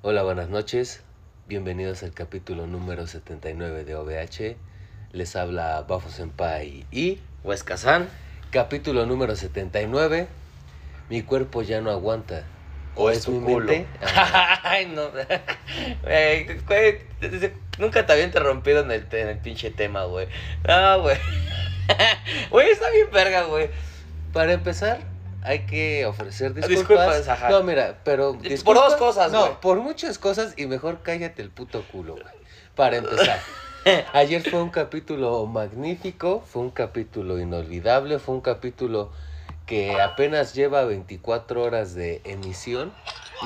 Hola, buenas noches. Bienvenidos al capítulo número 79 de OVH. Les habla Bafo Senpai y Huescazán. capítulo número 79. Mi cuerpo ya no aguanta. O es tu culo. Ajá. Ay, no. Nunca te había interrumpido en el, en el pinche tema, güey. No, güey. Güey, está bien verga, güey. Para empezar, hay que ofrecer disculpas. Disculpas, ajá. No, mira, pero. Por dos cosas, No, por muchas cosas y mejor cállate el puto culo, güey. Para empezar. Ayer fue un capítulo magnífico, fue un capítulo inolvidable, fue un capítulo que apenas lleva 24 horas de emisión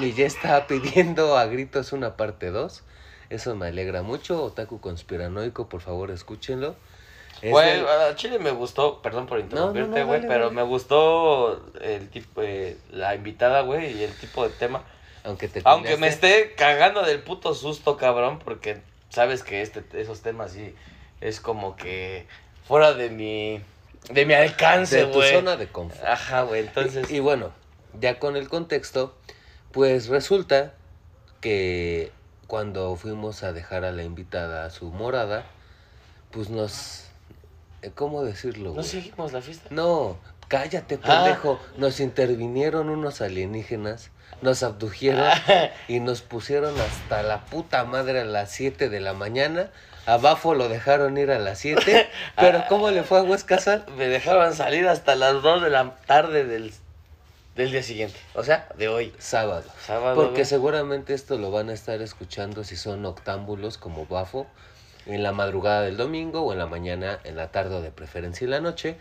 y ya está pidiendo a gritos una parte 2. Eso me alegra mucho. Otaku conspiranoico, por favor, escúchenlo. Güey, a Chile me gustó, perdón por interrumpirte, no, güey, pero me gustó el tipo, eh, la invitada, güey, y el tipo de tema. aunque te Aunque me esté cagando del puto susto, cabrón, porque sabes que este, esos temas sí es como que fuera de mi, de mi alcance, de tu güey. zona de confort. Ajá, güey, entonces... Y, y bueno, ya con el contexto, pues resulta que cuando fuimos a dejar a la invitada a su morada, pues nos... ¿Cómo decirlo? ¿No güey? seguimos la fiesta? No, cállate, Ah. pendejo. Nos intervinieron unos alienígenas, nos abdujeron y nos pusieron hasta la puta madre a las 7 de la mañana. A Bafo lo dejaron ir a las 7. Pero ¿cómo le fue a Huescazán? Me dejaban salir hasta las 2 de la tarde del, del día siguiente. O sea, de hoy. Sábado. Sábado. Porque seguramente esto lo van a estar escuchando si son octámbulos como Bafo en la madrugada del domingo o en la mañana, en la tarde o de preferencia en la noche.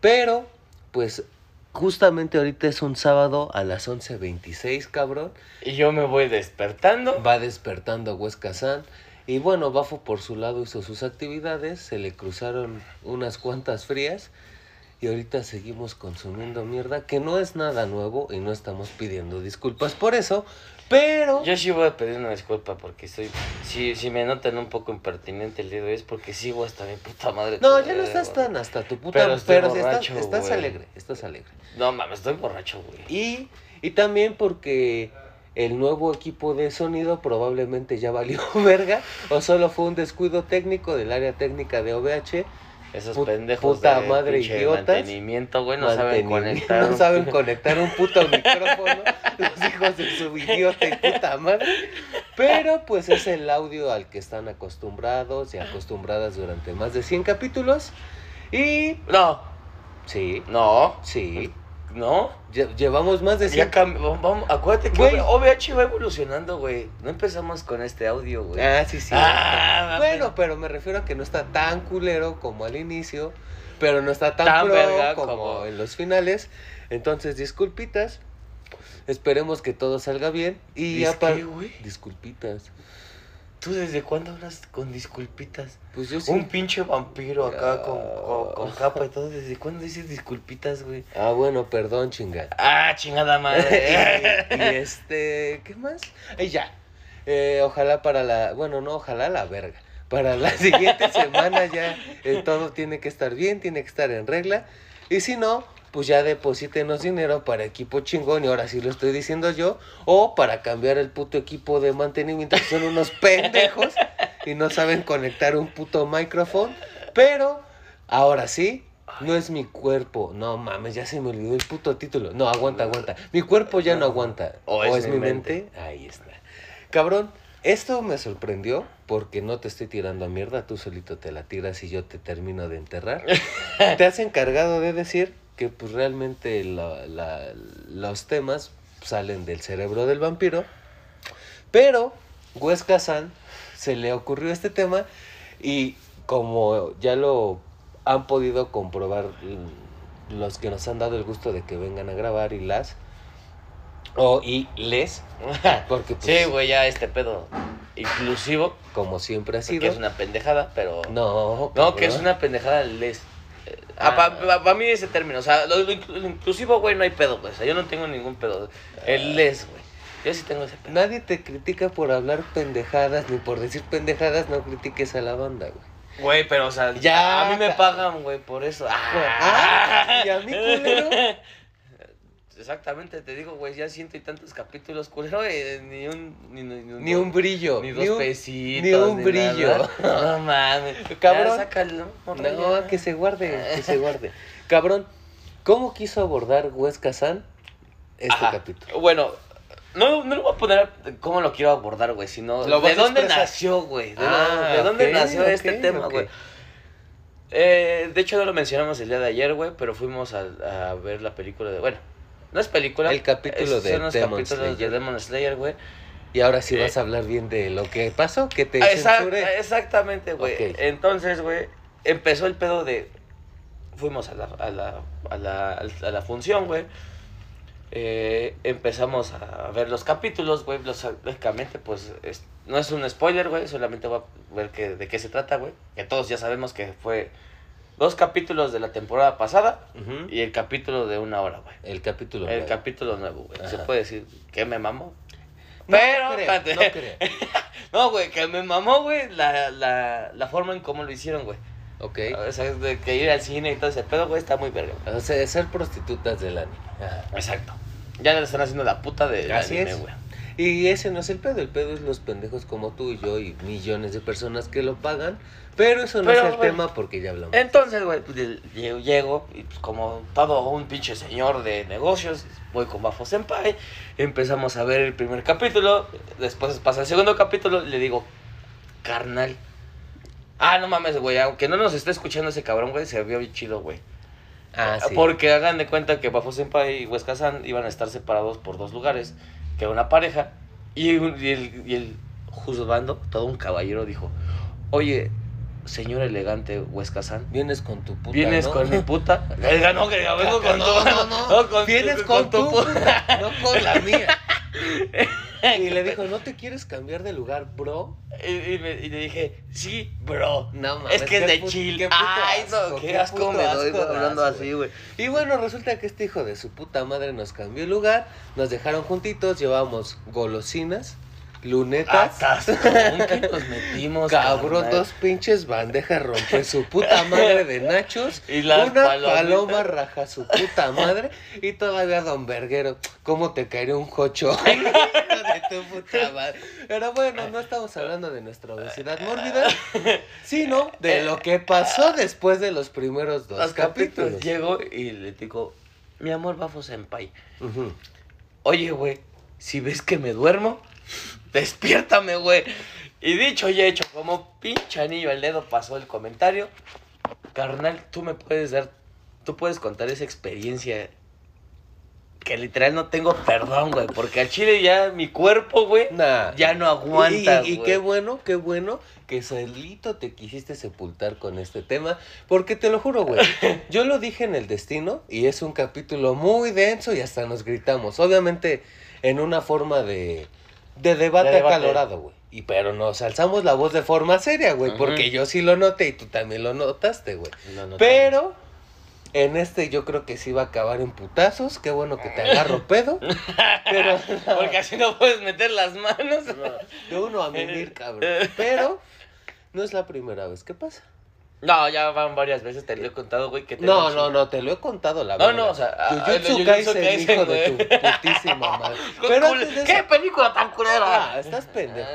Pero, pues, justamente ahorita es un sábado a las 11.26, cabrón. Y yo me voy despertando. Va despertando Huesca San. Y bueno, Bafo por su lado hizo sus actividades, se le cruzaron unas cuantas frías. Y ahorita seguimos consumiendo mierda, que no es nada nuevo y no estamos pidiendo disculpas por eso. Pero... Yo sí voy a pedir una disculpa porque estoy. Si, si me notan un poco impertinente el día de hoy es porque sigo hasta mi puta madre. No, ya no estás tan hasta tu puta... Pero Pero, estoy si borracho, estás, estás güey. alegre, estás alegre. No mames, estoy borracho, güey. Y, y también porque el nuevo equipo de sonido probablemente ya valió verga o solo fue un descuido técnico del área técnica de OVH. Esos Put- pendejos puta de madre idiotas. mantenimiento, güey, no saben conectar. No saben conectar un puto micrófono. Los hijos de su idiota y puta madre. Pero pues es el audio al que están acostumbrados y acostumbradas durante más de 100 capítulos. Y No, sí, no, sí. No. lle- Llevamos más de 100 Ya cambi- vamos, vamos, acuérdate que Güey. OVH va evolucionando, güey. No empezamos con este audio, güey. Ah, sí, sí. Ah, bueno, pero me refiero a que no está tan culero como al inicio, pero no está tan, Tan pro verga como, como- en los finales. Entonces, disculpitas. Esperemos que todo salga bien. Y ¿Dis ya para. qué, güey? Disculpitas. ¿Tú desde cuándo hablas con disculpitas? Pues yo sí. Un pinche vampiro acá con, con, con capa y todo. ¿Desde cuándo dices disculpitas, güey? Ah, bueno, perdón, chingada. Ah, chingada madre. y, y este, ¿qué más? Y ya. Eh, ojalá para la, bueno, no, ojalá la verga. Para la siguiente semana ya eh, todo tiene que estar bien, tiene que estar en regla. Y si no, pues ya deposítenos dinero para equipo chingón, y ahora sí lo estoy diciendo yo, o para cambiar el puto equipo de mantenimiento, que son unos pendejos y no saben conectar un puto micrófono. Pero, ahora sí, no es mi cuerpo. No mames, ya se me olvidó el puto título. No, aguanta, aguanta. Mi cuerpo ya no aguanta. O, es, mi mente. Ahí está. Cabrón, esto me sorprendió porque no te estoy tirando a mierda. Tú solito te la tiras y yo te termino de enterrar. te has encargado de decir que pues realmente la- la- los temas salen del cerebro del vampiro. Pero Huesca San se le ocurrió este tema y como ya lo han podido comprobar los que nos han dado el gusto de que vengan a grabar y las o y les porque pues, Sí, güey, ya este pedo inclusivo. como siempre ha Que sido es una pendejada, pero. no No, que es una pendejada les. Ah. para mí ese término, o sea, lo, lo inclu- lo inclusivo, güey, no hay pedo, pues. O sea, yo no tengo ningún pedo. El les, güey. Yo sí tengo ese pedo. nadie te critica por hablar pendejadas ni por decir pendejadas no critiques a la banda güey Güey, pero, o sea, Ya, a mí me pagan, güey, por eso. Ah, ¿y a mí, culero? Exactamente, te digo, güey, ya ciento y tantos capítulos, culero, eh, ni un... Ni, ni- ni- Ni un brillo. Ni dos un- pesitos. ni un brillo. nada. No mames. Cabrón. Ya, sácalo, morra, No, ya. que se guarde, que se guarde. Cabrón, ¿cómo quiso abordar Wes Kazan este Ajá. capítulo? Bueno, no, no lo voy a poner cómo lo quiero abordar, güey, sino Lo de dónde expresar. nació, güey. De, Ah, dónde- de dónde ok, nació este tema, güey. Eh, de hecho, no lo mencionamos el día de ayer, güey, pero fuimos a, a ver la película de. Bueno, no es película. El capítulo es- de son los Demon capítulos Slayer. de Demon Slayer, güey. Y ahora sí Eh. vas a hablar bien de lo que pasó, que te Exact- censuré. exactamente, güey. Entonces, güey, empezó el pedo de. Fuimos a la, a la, a la, a la función, güey. Eh, empezamos a ver los capítulos, güey. Lógicamente, pues es- no es un spoiler, güey. Solamente voy a ver que, de qué se trata, güey. Que todos ya sabemos que fue dos capítulos de la temporada pasada y el capítulo de una hora, güey. El capítulo. El nuevo. capítulo nuevo, güey. Se puede decir que me mamó. No Pero, creo, no creo. No, güey, que me mamó, güey, la, la, la forma en cómo lo hicieron, güey. Ok. O sea, de que ir al cine y todo ese pedo, güey, está muy verga. O sea, ser prostitutas del anime. Ajá. Exacto. Ya le están haciendo la puta de Así anime, güey. Y ese no es el pedo, el pedo es los pendejos como tú y yo y millones de personas que lo pagan, pero eso no Pero, es el güey, tema porque ya hablamos. Entonces, güey, pues, llego, llego y pues como todo un pinche señor de negocios, voy con Bafo Senpai, empezamos a ver el primer capítulo, después pasa el segundo capítulo y le digo, carnal. Ah, no mames, güey, aunque no nos esté escuchando ese cabrón, güey, se vio bien chido, güey. Ah, sí. Porque hagan de cuenta que Bafo Senpai y Huesca San iban a estar separados por dos lugares, que era una pareja, y, un- y el, y el juzgando, todo un caballero, dijo, oye, señor elegante Huesca San, Vienes con tu puta. ¿vienes ¿no? con mi puta? Verga, no, que vengo con no, tu... no, no, con- Vienes con, tu puta. puta, no con la mía. Y le dijo, ¿no te quieres cambiar de lugar, bro? Y, y me- y le dije, sí, bro. No mames. Es que es qué de qué puto Ay, no, qué, asco puto me doy asco hablando así, güey. güey. Y bueno, resulta que este hijo de su puta madre nos cambió el lugar, nos dejaron juntitos, llevábamos golosinas, lunetas. Atascón que nos metimos. Cabrón, carnal. dos pinches bandejas rompe su puta madre de nachos. Y las una palomitas. paloma raja su puta madre. Y todavía Don Verguero. ¿Cómo te caería un jocho? De tu puta madre. Pero bueno, no estamos hablando de nuestra obesidad mórbida, sino de lo que pasó después de los primeros dos Los capítulos. capítulos. Llego y le digo, mi amor, Bafo Senpai. Ujú. Oye, güey, si ves que me duermo, despiértame, güey. Y dicho y hecho, como pinche anillo al dedo pasó el comentario. Carnal, tú me puedes dar, tú puedes contar esa experiencia que literal no tengo perdón, güey. Porque al chile ya mi cuerpo, güey, Nah. ya no aguanta, Y, qué bueno, qué bueno que solito te quisiste sepultar con este tema, porque te lo juro, güey, yo lo dije en el destino y es un capítulo muy denso y hasta nos gritamos, obviamente en una forma de, de debate De debate. acalorado, güey. Y pero nos alzamos la voz de forma seria, güey, porque yo sí lo noté y tú también lo notaste, güey. Pero en este yo creo que sí va a acabar en putazos, qué bueno que te agarro pedo. Pero Porque así no puedes meter las manos. de uno a mimir, cabrón. Pero no es la primera vez que pasa. No, ya van varias veces, te lo he contado, güey, que te No, no, no, te lo he contado la No, verdad. no, o sea, ah, Jujutsu Kaisen, hijo de tu güey. putísima madre. Qué Pero antes de ¿Qué eso- película tan culera? Ah, estás pendejo.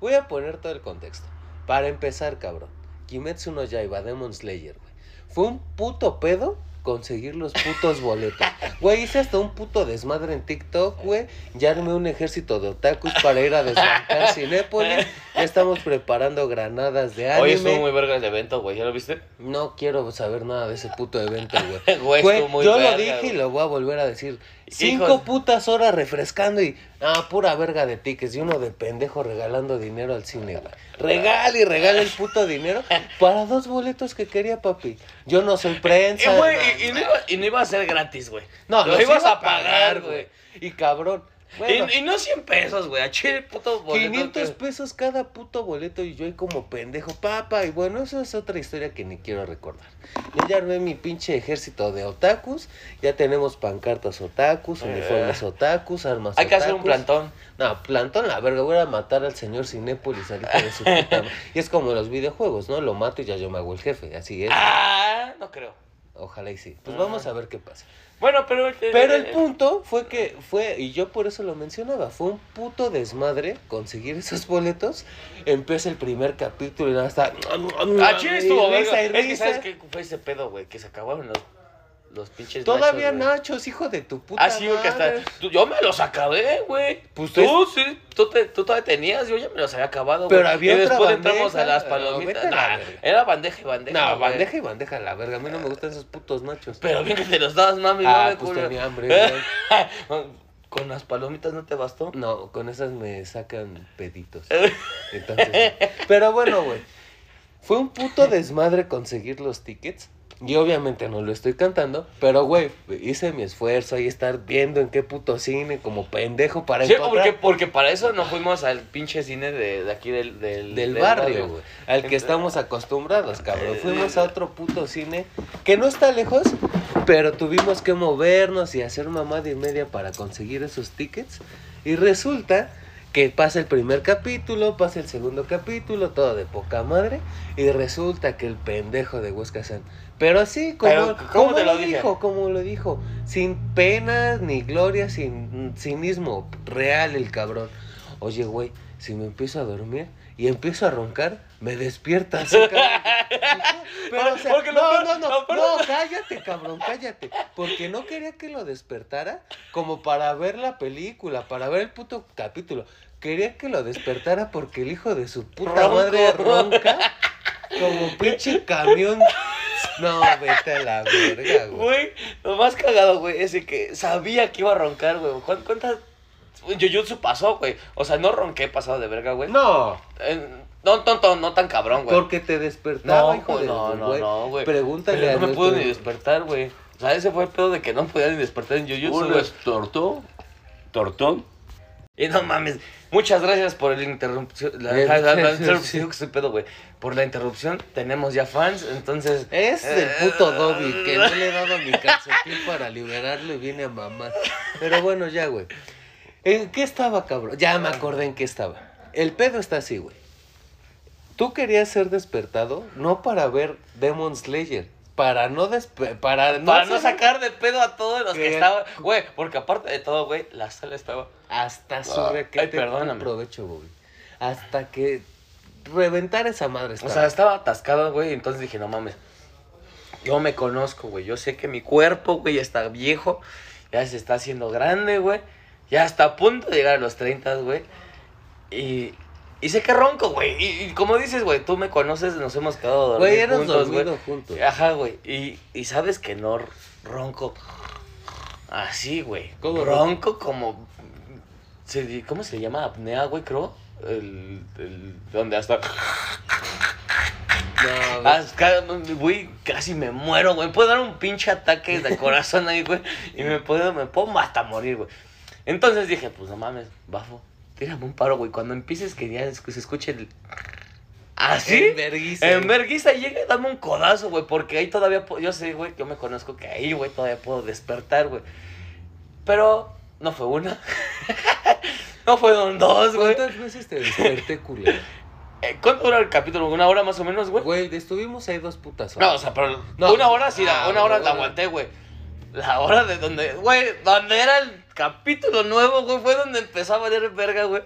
Voy a poner todo el contexto. Para empezar, cabrón. Kimetsu no Yaiba, Demon Slayer, güey. Fue un puto pedo conseguir los putos boletos. Güey, hice hasta un puto desmadre en TikTok, güey. Ya armé un ejército de otakus para ir a desbancar Cinépolis. Ya estamos preparando granadas de anime. Hoy estuvo muy verga el evento, güey, ¿ya lo viste? No quiero saber nada de ese puto evento, güey. Güey, Güey, estuvo muy yo verga, lo dije y lo voy a volver a decir. Cinco putas horas refrescando y. Ah, pura verga de tickets. Y uno de pendejo regalando dinero al cine, güey. Regala y regala el puto dinero para dos boletos que quería, papi. Yo no soy Y, prensa. güey, no, y, y no iba, y no iba a ser gratis, güey. no, lo ibas iba a pagar, güey. Y cabrón. Bueno, Y, y no 100 pesos, güey, a chile puto boleto. 500 que- pesos cada puto boleto y yo ahí como pendejo, papá. Y bueno, eso es otra historia que ni quiero recordar. Yo ya armé mi pinche ejército de otakus. Ya tenemos pancartas otakus, Eh. uniformes otakus, armas Hay que hacer un otakus. plantón. No, plantón, la verga, voy a matar al señor Cinépolis ahorita de su puta Y es como los videojuegos, ¿no? Lo mato y ya yo me hago el jefe, así es. Ah, no creo. Ojalá y sí. Pues Ah. vamos a ver qué pasa. Bueno, pero... Pero el punto fue que fue, y yo por eso lo mencionaba, fue un puto desmadre conseguir esos boletos. Empieza el primer capítulo y nada, está... Ah, estuvo, verga. Es que. ¿sabes qué fue ese pedo, güey? Que se acabaron los, los pinches Todavía nachos, güey. nachos, hijo de tu puta Ah, sí, güey, que hasta... tú- yo me los acabé, güey. Pues Tú, sí, tú, te- tú todavía tenías, yo ya me los había acabado, güey. Pero había Y otra después entramos a las palomitas. la era bandeja y bandeja, No, güey. bandeja y bandeja, la verga. A mí no me gustan esos putos nachos. Pero bien que te los dabas, mami, ah, mami, pues culo. tenía hambre, güey. Con las palomitas no te bastó. No, con esas me sacan peditos. Entonces, pero bueno, güey. Fue un puto desmadre conseguir los tickets. Y obviamente no lo estoy cantando, pero güey, hice mi esfuerzo ahí estar viendo en qué puto cine como pendejo para Sí, encontrar porque, porque para eso no fuimos al pinche cine de, de aquí del, del, del barrio, güey, al que Entonces- estamos acostumbrados, cabrón. Eh, Fuimos a otro puto cine que no está lejos, pero tuvimos que movernos y hacer mamada y media para conseguir esos tickets. Y resulta que pasa el primer capítulo, pasa el segundo capítulo, todo de poca madre, y resulta que el pendejo de Huesca San. Pero así, como, Pero, ¿cómo como te lo dijo, como lo dijo, sin penas ni gloria, sin cinismo, real el cabrón. Oye, güey, si me empiezo a dormir y empiezo a roncar, me despierta. así, cabrón. Pero, o sea, no, no, no, peor- no, cállate, cabrón, cállate. Porque no quería que lo despertara como para ver la película, para ver el puto capítulo. Quería que lo despertara porque el hijo de su puta Ronco. madre ronca como pinche camión. No, vete a la verga, güey. Güey, lo más cagado, güey, es de que sabía que iba a roncar, güey. ¿Cuán- ¿Cuántas Jujutsu pasó, güey? O sea, no ronqué pasado de verga, güey. No, Eh, no, no, no, no tan cabrón, güey. porque te despertaba, No, hijo de no, no, güey. no, güey. Pregúntale Pero a no me pude nuestro- ni despertar, güey. O sea, ese fue el pedo de que no podía ni despertar en Jujutsu, ¿Un güey. tortón? ¿Tortón? Y no mames, muchas gracias por la interrupción. La, Eh, la- la- la sí, interrupción, que estoy pedo, güey. Por la interrupción, tenemos ya fans, entonces. Es el Eh, puto Dobby que no le he dado mi calcetín para liberarlo y viene a mamar. Pero bueno, ya, güey. ¿En qué estaba, cabrón? Ya me acordé en qué estaba. El pedo está así, güey. Tú querías ser despertado no para ver Demon Slayer, para no despe para no, Para no sacar de pedo a todos los que Que- estaban. Güey, porque aparte de todo, güey, la sala estaba. hasta su Ah, requete ay, perdóname. provecho, güey. Hasta que reventar esa madre O estaba. sea, estaba atascado, güey. Entonces dije, no mames. Yo me conozco, güey. Yo sé que mi cuerpo, güey, ya está viejo. Ya se está haciendo grande, güey. Ya está a punto de llegar a los 30, güey. Y, y sé que ronco, güey. Y, y como dices, güey, tú me conoces, nos hemos quedado a dormir Güey, eras juntos, güey. juntos. Ajá, güey. Y, y sabes que no ronco así, güey. ¿Cómo ronco como... se- ¿Cómo se llama? Apnea, güey, creo. El, el, donde hasta... No, Güey, casi me muero, güey. Puedo dar un pinche ataque de corazón ahí, güey. Y me puedo, me puedo hasta morir, güey. Entonces dije, pues no mames, bafo. Tírame un paro, güey. Cuando empieces que ya se escuche el. ¿Así? En vergüenza. En vergüenza llega y dame un codazo, güey. Porque ahí todavía puedo. Yo sé, güey, yo me conozco que ahí, güey, todavía puedo despertar, güey. Pero no fue una. no fueron dos, güey. ¿Cuántas veces te desperté, culero? Eh, ¿Cuánto dura el capítulo? ¿Una hora más o menos, güey? Güey, estuvimos ahí dos putas horas. No, o sea, pero No. una hora sí, Ah, una hora la aguanté, güey. La hora de donde, güey, donde era el capítulo nuevo, güey, fue donde empezó a valer verga, güey.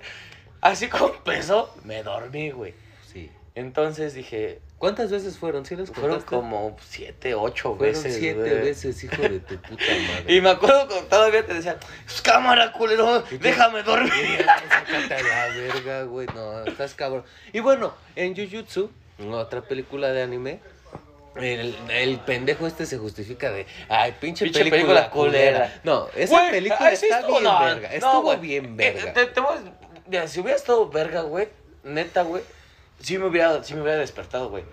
Así como empezó, me dormí, güey. Sí. Entonces dije, ¿Cuántas veces fueron? ¿Sí las fueron contaste? como siete, ocho Fueron veces, siete veces, hijo de tu puta madre. Y me acuerdo que todavía te decían, cámara, culero, déjame dormir. Sácate a la verga, güey. No, estás cabrón. Y bueno, en Jujutsu, otra película de anime, el, el pendejo este se justifica de, ay, pinche, Pinche película, película culera. No, esa película está bien no, verga. Estuvo bien Eh, verga. te- te voy a- mira, si hubiera estado verga, güey, neta, güey, sí me hubiera, sí me hubiera despertado, güey.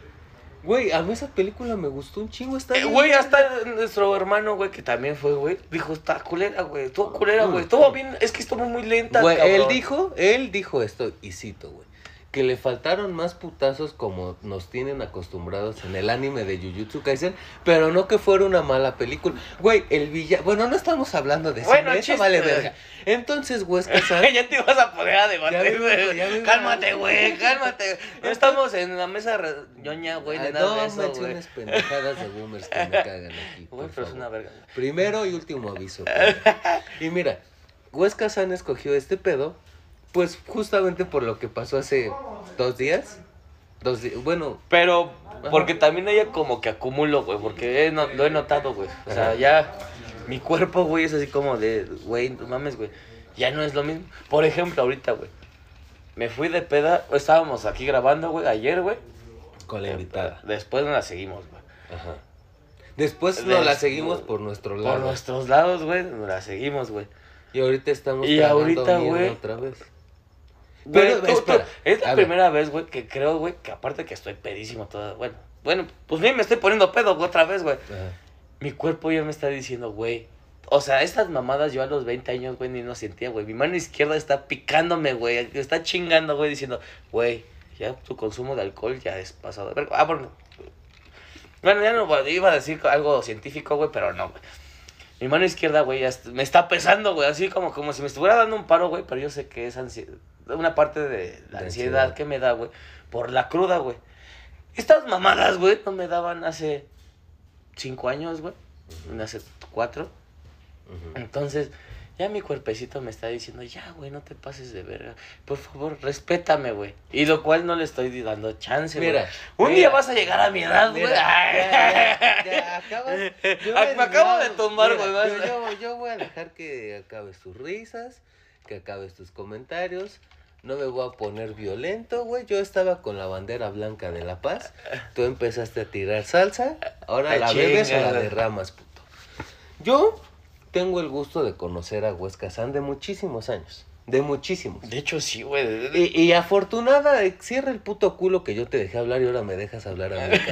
Güey, a mí esa película me gustó un chingo. Está Eh, Güey, hasta nuestro hermano, güey, que también fue, güey, dijo, está culera, güey, estuvo culera, güey, estuvo bien, es que estuvo muy lenta, Güey, él dijo, él dijo esto, y cito, güey. Que le faltaron más putazos como nos tienen acostumbrados en el anime de Jujutsu Kaisen, pero no que fuera una mala película. Güey, el villano, bueno, no estamos hablando de Bueno, cine, eso vale verga. Entonces, Huesca San, ya te ibas a poner a debatir, güey. Cálmate, güey, cálmate. No estamos en la mesa ñoña, güey, de nada no de eso, güey. menciones pendejadas de boomers que me cagan aquí. Güey, pero es favor. una verga. Primero y último aviso. y mira, Huesca San escogió este pedo, pues justamente por lo que pasó hace dos días. Dos di- bueno, Pero, porque también ella como que acumulo, güey, porque he no- lo he notado, güey. O sea, ya mi cuerpo, güey, es así como de, güey, no mames, güey. Ya no es lo mismo. Por ejemplo, ahorita, güey. Me fui de peda, estábamos aquí grabando, güey, ayer, güey. con la invitada. Después nos la seguimos, güey. Ajá. Después nos la seguimos por nuestro lado. Por nuestros lados, güey, nos la seguimos, güey. Y ahorita estamos Y ahorita, güey. otra vez. Pero, Pero, espera, es la ver. primera vez, güey, que creo, güey, que aparte que estoy pedísimo toda, bueno, bueno, pues bien me estoy poniendo pedo otra vez, güey. Ajá. Mi cuerpo ya me está diciendo, güey. O sea, estas mamadas yo a los 20 años, güey, ni no sentía, güey. Mi mano izquierda está picándome, güey. Está chingando, güey, diciendo, güey, ya tu consumo de alcohol ya es pasado. de verga". Ah, bueno. Bueno, ya no iba a decir algo científico, güey, pero no, güey. Mi mano izquierda, güey, ya me está pesando, güey. Así como, como si me estuviera dando un paro, güey. Pero yo sé que es ansiedad. Una parte de la De ansiedad, que me da, güey. Por la cruda, güey. Estas mamadas, güey, no me daban hace cinco años, güey. Hace cuatro. Entonces, ya mi cuerpecito me está diciendo, ya, güey, no te pases de verga. Por favor, respétame, güey. Y lo cual no le estoy dando chance, güey. Mira, Un mira. día vas a llegar a mi edad, güey. Acabas. me acabo de mira, güey, yo, yo voy a dejar que acabes tus risas, que acabes tus comentarios. No me voy a poner violento, güey. Yo estaba con la bandera blanca de la paz. Tú empezaste a tirar salsa. Ahora Ay, la bebes o la derramas, puto. Yo tengo el gusto de conocer a Huesca San de muchísimos años. De muchísimos. De hecho, sí, güey. Y, y afortunada, eh, cierra el puto culo que yo te dejé hablar y ahora me dejas hablar a mí.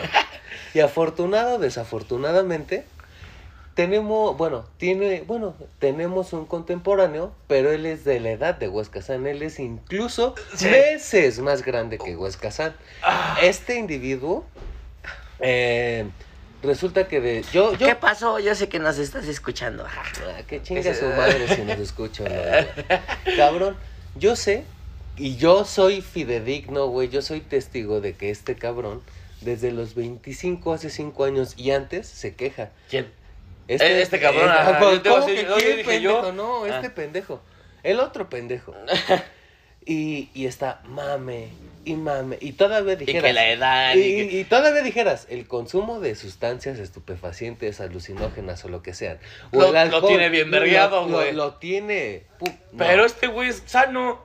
Y afortunado, desafortunadamente, tenemos, bueno, tiene, bueno, tenemos un contemporáneo, pero él es de la edad de Huesca San, él es incluso Sí. veces más grande que Huesca San. Ah, Este individuo, eh, resulta que de, yo, yo, ¿Qué pasó? Yo sé que nos estás escuchando. Ah, que chinga su madre si nos escucha no. Cabrón, yo sé, y yo soy fidedigno, güey, yo soy testigo de que este cabrón, desde los 25, hace 5 años y antes, se queja. ¿Quién? Eh, este cabrón, ajá, ¿cómo yo te iba a que decir, yo quién, dije yo. pendejo? No, este Ah. pendejo. El otro pendejo. Y, y está mame, y mame, y todavía Y dijeras... que la edad. Y, y que- y todavía dijeras, el consumo de sustancias estupefacientes, alucinógenas o lo que sean. o Lo- el lo tiene bien vergueado, güey. Lo, tiene. no. Pero este güey es sano.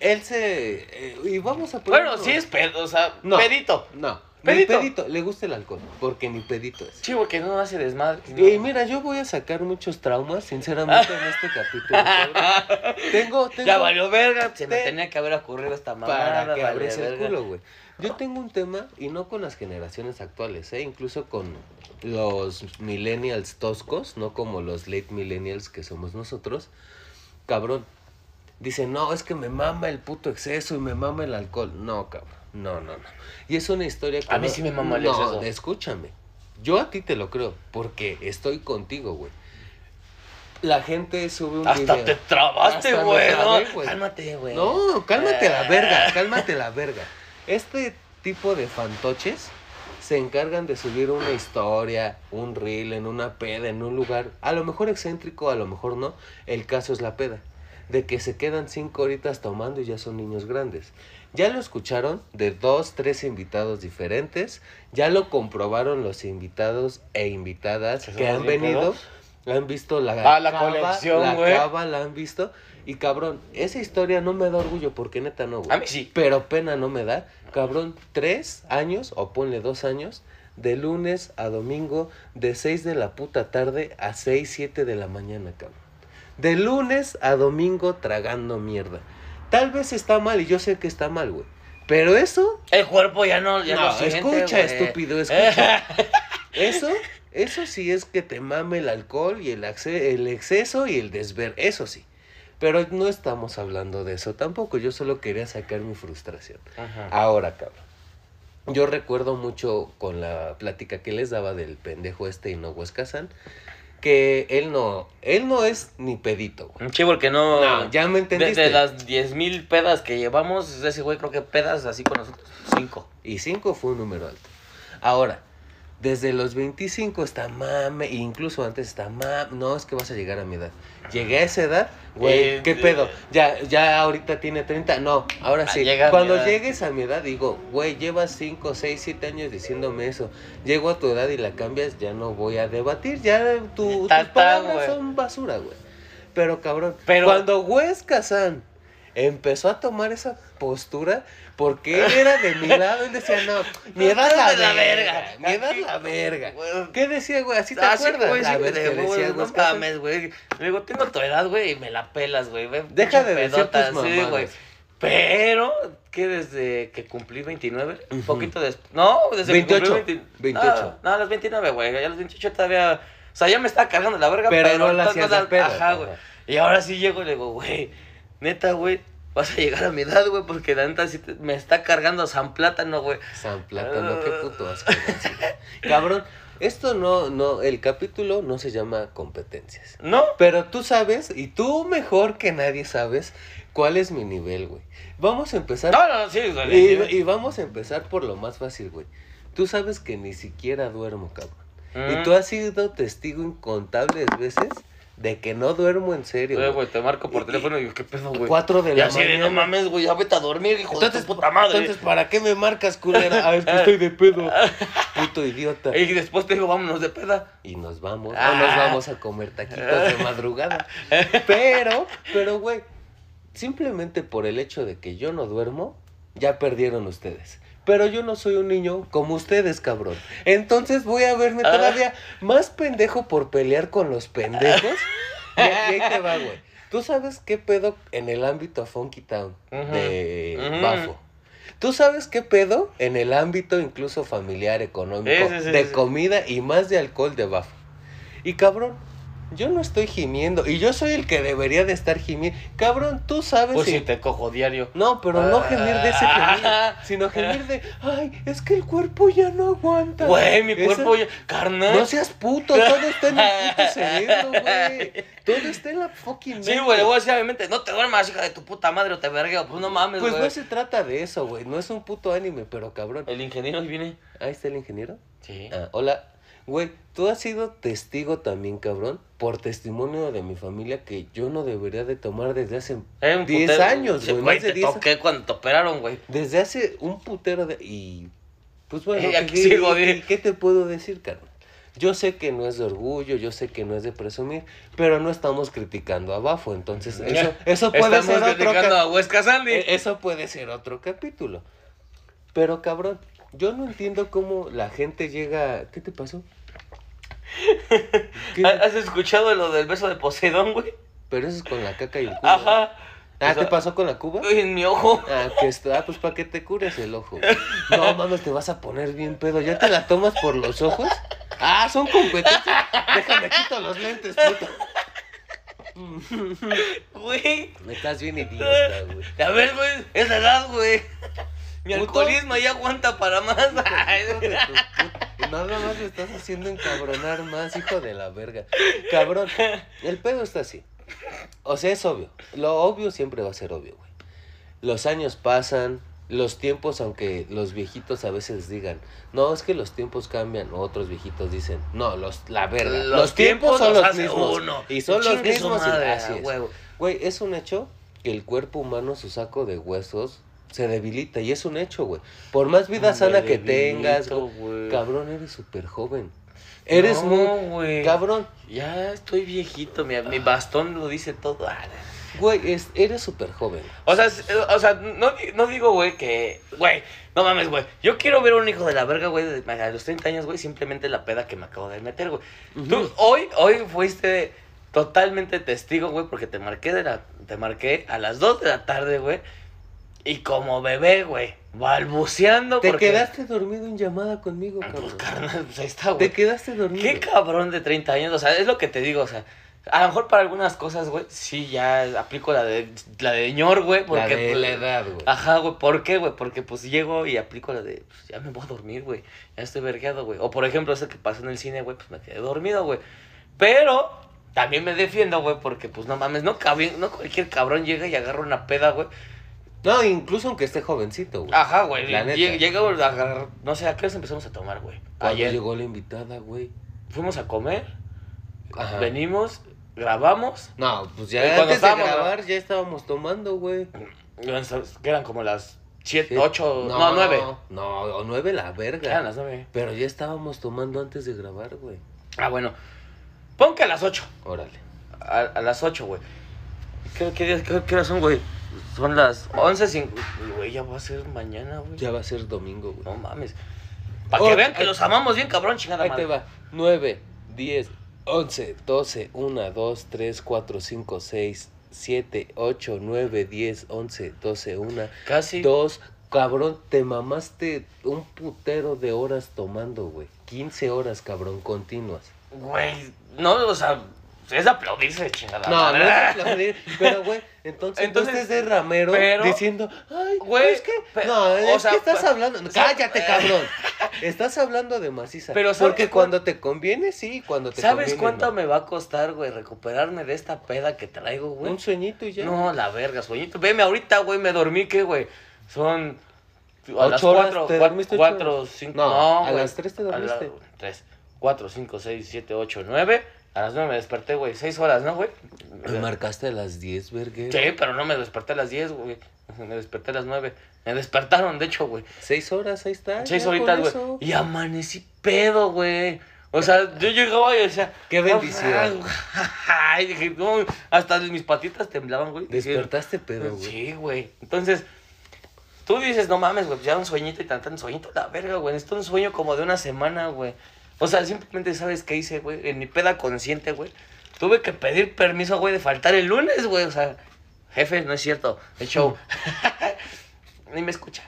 Él se. eh, y vamos a poner. Bueno, sí es pedo, o sea, No. pedito. No, Pedito. Ni pedito. Le gusta el alcohol, porque ni pedito es. Chivo que no hace desmadre. Y mira, yo voy a sacar muchos traumas, sinceramente, en este capítulo. Tengo, tengo. Ya valió verga, se me Te- tenía que haber ocurrido esta mamada. para que abres el verga. culo, güey. Yo tengo un tema, y no con las generaciones actuales, ¿eh? incluso con los millennials toscos, no como los late millennials que somos nosotros. Cabrón, dicen, no, es que me mama el puto exceso y me mama el alcohol. No, cabrón, no, no, no. Y es una historia que... A mí no- sí me mama el no, exceso. escúchame. Yo a ti te lo creo, porque estoy contigo, güey. La gente sube un Hasta video. te trabaste, Hasta güey. ¿no? Cálmate, güey. No, cálmate la verga, cálmate la verga. Este tipo de fantoches se encargan de subir una historia, un reel en una peda, en un lugar, a lo mejor excéntrico, a lo mejor no. El caso es la peda. De que se quedan cinco horitas tomando y ya son niños grandes. Ya lo escucharon de dos, tres invitados diferentes. Ya lo comprobaron los invitados e invitadas ¿Que han venido. Han visto la, Ah, la colección, la güey. cava, la han visto. Y cabrón, esa historia no me da orgullo porque neta no, güey. A mí sí. Pero pena no me da. Cabrón, tres años, o ponle dos años, de lunes a domingo, de seis de la puta tarde a seis, siete de la mañana, cabrón. De lunes a domingo tragando mierda. Tal vez está mal, y yo sé que está mal, güey. Pero eso, El cuerpo ya no, ya No, lo siente, escucha, estúpido, escucha. eso, eso sí es que te mame el alcohol y el, el exceso y el desver. Eso sí. Pero no estamos hablando de eso tampoco. Yo solo quería sacar mi frustración. Ajá. Ahora, cabrón. Yo recuerdo mucho con la plática que les daba del pendejo este y no Huescazán, que él no, él no es ni pedito, güey. Sí, porque no. No, ya me de, entendiste. de las 10.000 pedas que llevamos, ese güey creo que pedas así con nosotros. Cinco. Y 5 fue un número alto. Ahora, desde los 25 está mame, e incluso antes está mame. No, es que vas a llegar a mi edad. Llegué a esa edad, güey, Eh, ¿qué pedo? Ya, ya ahorita tiene 30. No, ahora Ah, sí. Cuando llegues a mi edad, digo, güey, llevas 5, 6, 7 años diciéndome eso. Llego a tu edad y la cambias, ya no voy a debatir. Ya tu, tus palabras son basura, güey. Pero cabrón, Pero- cuando Wes Kazan empezó a tomar esa postura, porque él era de mi lado, él decía, no, mi edad es la, la verga, mi edad la verga. Güey. ¿Qué decía, güey? ¿Así te Ah, sí, acuerdas? güey, sí, A ver, de ¿qué huevos, decía no Wes Kazan? mames, güey. Le digo, tengo tu edad, güey, y me la pelas, güey. Deja de decir tus sí, mamadas. güey. Pero, que desde que cumplí 29, un Ujú. poquito después. No, desde 28, que cumplí 20 28. No, no, a los 29, güey. Ya los 28 todavía. O sea, ya me estaba cargando la verga, Pero pero, no la pedo, Ajá, güey. Y ahora sí llego y le digo, güey, neta, güey, vas a llegar a mi edad, güey, porque la neta sí te- me está cargando San Plátano, güey. San Plátano, qué puto asco. Cabrón, esto no, no, el capítulo no se llama competencias. ¿No? Pero tú sabes, y tú mejor que nadie sabes, cuál es mi nivel, güey. Vamos a empezar. No, no, sí, Y, güey. y vamos a empezar por lo más fácil, güey. Tú sabes que ni siquiera duermo, cabrón. Y Mm. tú has sido testigo incontables veces de que no duermo en serio. Güey, güey. te marco por teléfono y yo, ¿qué pedo, güey? Cuatro de Y la de, mañana. no mames, güey, ya vete a dormir, hijo Entonces, de tu puta madre. entonces, ¿para qué me marcas, culera? Ah, es que estoy de pedo. Puto idiota. Y después te digo, vámonos de peda. Y nos vamos. Ah. O nos vamos a comer taquitos de madrugada. Pero, pero, güey, simplemente por el hecho de que yo no duermo, ya perdieron ustedes. Pero yo no soy un niño como ustedes, cabrón. Entonces voy a verme Ah. todavía más pendejo por pelear con los pendejos. Y, ahí te va, güey. ¿Tú sabes qué pedo en el ámbito Funky Town de Ujú. Bafo? ¿Tú sabes qué pedo en el ámbito incluso familiar, económico, Sí, sí, sí, de comida y más de alcohol de Bafo? Y cabrón, yo no estoy gimiendo. Y yo soy el que debería de estar gimiendo. Cabrón, tú sabes Pues si- si te cojo diario. No, pero no gemir de ese gemir, Ah. sino gemir de, ay, es que el cuerpo ya no aguanta. Güey, mi Esa- cuerpo ya. Carnal. No seas puto, todo está en el puto cerebro, güey. Todo está en la fucking Sí, mente. güey, le voy a decir a mi mente, no te duermas, hija de tu puta madre, o te vergueo. Pues no mames, Pues güey. no se trata de eso, güey. No es un puto anime, pero cabrón. El ingeniero ahí viene. Ahí está el ingeniero. Sí. Ah, hola. Güey, tú has sido testigo también, cabrón, por testimonio de mi familia que yo no debería de tomar desde hace Eh, un 10 putero. años, güey. Más de te 10 toqué cuando te operaron, güey. Desde hace un putero de... Y... Pues bueno, Y ¿qué, sigo, qué- bien. qué te puedo decir, carnal? Yo sé que no es de orgullo, yo sé que no es de presumir, pero no estamos criticando a Bafo, entonces eso, eso puede Estamos ser otro... criticando ca- a Huesca Sandy. E- Eso puede ser otro capítulo. Pero cabrón, yo no entiendo cómo la gente llega... ¿Qué te pasó? ¿Qué? ¿Has escuchado lo del beso de Poseidón, güey? Pero eso es con la caca y el culo. Ajá. Ah, Eso- ¿te pasó con la cuba? En mi ojo. Ah, que está, ah, pues para que te cures el ojo. No, mames, te vas a poner bien pedo. ¿Ya te la tomas por los ojos? Ah, son competencias. Déjame quito los lentes, puto. Güey. Me estás bien idiota, güey. A ver, güey, es la edad, güey. Mi alcoholismo ya aguanta para más. Nada más me estás haciendo encabronar más, hijo de la verga. Cabrón, el pedo está así. O sea, es obvio. Lo obvio siempre va a ser obvio, güey. Los años pasan, los tiempos, aunque los viejitos a veces digan, no, es que los tiempos cambian, o otros viejitos dicen, no, los, la verga. Los, tiempos, son los mismos. uno. Y son los mismos. y así es. Güey, es un hecho que el cuerpo humano, su saco de huesos, se debilita. Y es un hecho, güey. Por más vida Me sana que debilito, tengas, güey. cabrón, eres súper joven. Eres No, muy... güey. Cabrón, Ya estoy viejito, mi, mi bastón lo dice todo. Ah, güey, es, eres súper joven. O sea, o sea no, no digo, güey, que. Güey, no mames, güey. Yo quiero ver a un hijo de la verga, güey, a los 30 años, güey, simplemente la peda que me acabo de meter, güey. Tú, hoy, hoy fuiste totalmente testigo, güey, porque te marqué, de la, te marqué a las 2 de la tarde, güey. Y como bebé, güey, balbuceando. Te porque- quedaste dormido en llamada conmigo, Ah, cabrón. Pues, carnal, pues ahí está, güey. Te quedaste dormido. Qué cabrón de 30 años, o sea, es lo que te digo, o sea, A lo mejor para algunas cosas, güey, sí, ya aplico la de la de ñor, güey, porque... La de pues, la edad, güey. Ajá, güey, ¿por qué, güey? Porque pues llego y aplico la de, pues ya me voy a dormir, güey, ya estoy vergueado, güey. O por ejemplo, ese que pasó en el cine, güey, pues me quedé dormido, güey. Pero también me defiendo, güey, porque pues no mames, no, cabe- no cualquier cabrón llega y agarra una peda, güey. No, incluso aunque esté jovencito, güey. Ajá, güey, La neta. llega, llega a agarrar, no sé, ¿a qué hora empezamos a tomar, güey? Ayer llegó la invitada, güey. fuimos a comer, Ajá. venimos, grabamos, No, pues ya cuando antes de estábamos, grabar ya estábamos tomando, güey. que eran como las siete, Sí. ocho, no, nueve. No, o nueve la Eran verga. las nueve. Pero ya estábamos tomando antes de grabar, güey. Ah, bueno, pon que a las ocho. Órale. A, a las 8, güey. ¿Qué, qué, días- qué, qué horas son, güey? Son las 11.05. Güey, ya va a ser mañana, güey. Ya va a ser domingo, güey. No mames. Para Oh, que vean que ahí- los amamos bien, cabrón, chingada Ahí madre. te va. 9, 10, 11, 12, 1, 2, 3, 4, 5, 6, 7, 8, 9, 10, 11, 12, 1, Casi. 2. Cabrón, te mamaste un putero de horas tomando, güey. 15 horas, cabrón, continuas. Güey, no, o sea, es aplaudirse, chingada No, madre. no es aplaudir, pero güey, entonces, Entonces, no de ramero pero- diciendo, ay, Güey, es que, no, o es sea, que estás hablando, o sea, cállate, cabrón, estás hablando de maciza, Pero ¿sabes porque cu- cuando te conviene, sí, cuando te ¿Sabes conviene, cuánto no. me va a costar, güey, recuperarme de esta peda que traigo, güey? Un sueñito y ya. No, la verga, sueñito. Veme ahorita, güey, me dormí, ¿qué, güey? Son. A ¿Ocho las horas? cuatro, ¿Te dormiste cuatro, cinco. No, No, a güey. las tres te A dormiste. tres, cuatro, cinco, seis, siete, ocho, nueve. A las nueve me desperté, güey. Seis horas, ¿no, güey? Me marcaste a las 10, verguero. Sí, pero no me desperté a las diez, güey. Me desperté a las nueve. Me despertaron, de hecho, güey. Seis horas, ahí está. Seis ya con horitas, güey. Y amanecí pedo, güey. O sea, yo llegaba y decía... Qué bendición. Ay, dije, no, hasta mis patitas temblaban, güey. Despertaste pedo, güey. Sí, güey. Entonces, tú dices, no mames, güey, pues ya un sueñito y tan tan sueñito, la verga, güey. Esto es un sueño como de una semana, güey. O sea, simplemente sabes qué hice, güey. En mi peda consciente, güey. Tuve que pedir permiso, güey, de faltar el lunes, güey. O sea, jefe, no es cierto. El show. Ni me escucha.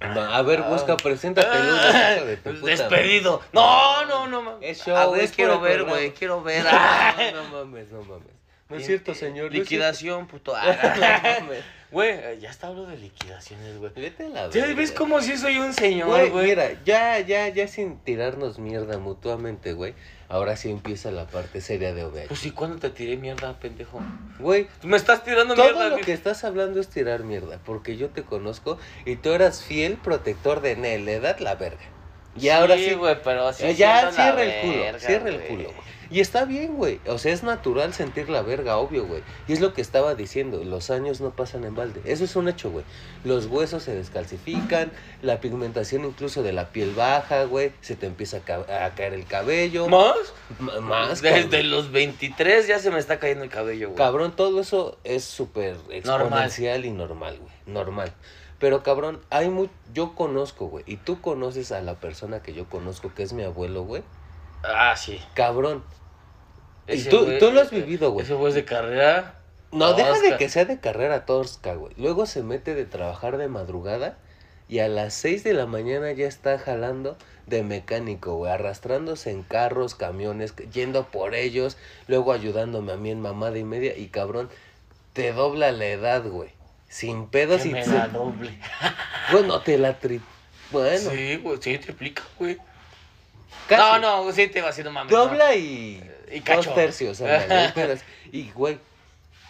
A ver, busca, preséntate, Luz, hijo de tu puta Despedido. No, no, no mames. Es show, Ah, es por quiero el ver, güey, quiero ver. madre. No mames, no mames. No es cierto, señor. Liquidación, puto. cierto. No mames. Güey, eh, ya está hablando de liquidaciones, güey. Vete a la ¿Ya ves como si soy un señor, Güey, mira, ya, ya, ya sin tirarnos mierda mutuamente, güey. Ahora sí empieza la parte seria de OVH. Pues sí, ¿cuándo te tiré mierda, pendejo? Güey, Tú me estás tirando todo mierda. lo mi- que estás hablando es tirar mierda, porque yo te conozco y tú eras fiel protector de Nel, edad la verga. Y ahora sí, güey, pero sí. Eh, ya cierra el culo, cierra el culo. güey. Y está bien, güey. O sea, es natural sentir la verga, obvio, güey. Y es lo que estaba diciendo, los años no pasan en balde. Eso es un hecho, güey. Los huesos se descalcifican, la pigmentación incluso de la piel baja, güey. Se te empieza a, ca- a caer el cabello. ¿Más? M- más, Desde cabrón. los 23 ya se me está cayendo el cabello, güey. Cabrón, todo eso es súper exponencial y normal, güey. Normal. Pero cabrón, hay yo conozco, güey, y tú conoces a la persona que yo conozco, que es mi abuelo, güey. Ah, sí. Cabrón. Y tú, güey- tú lo has vivido, güey. Ese güey es de carrera. No, deja de que sea de carrera tosca, güey. Luego se mete de trabajar de madrugada y a las 6 de la mañana ya está jalando de mecánico, güey. Arrastrándose en carros, camiones, yendo por ellos, luego ayudándome a mí en mamada y media. Y cabrón, te dobla la edad, güey. Sin pedos Que y... me da doble. Bueno, te la tri... Bueno, Sí, güey, sí, triplica, güey. Casi. No, no, sí te va haciendo mames. Dobla y... Y cacho. Dos tercios. Y, güey,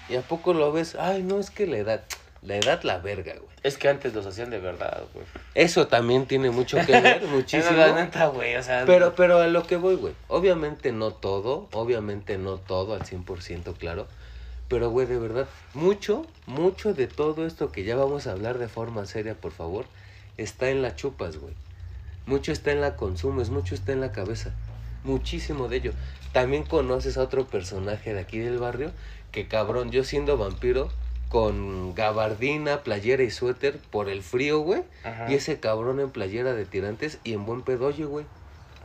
¿y a poco lo ves? Ay, no, es que la edad... La edad la verga, güey. Es que antes los hacían de verdad, güey. Eso también tiene mucho que ver, muchísimo. Es la neta, güey, o sea. Pero, pero a lo que voy, güey. Obviamente no todo, obviamente no todo al 100%, claro. Pero, güey, de verdad, mucho, mucho de todo esto que ya vamos a hablar de forma seria, por favor, está en las chupas, güey. Mucho está en la consumes, mucho está en la cabeza. Muchísimo de ello. También conoces a otro personaje de aquí del barrio que, cabrón, yo siendo vampiro, con gabardina, playera y suéter por el frío, güey. Y ese cabrón en playera de tirantes y en buen pedo, oye, güey.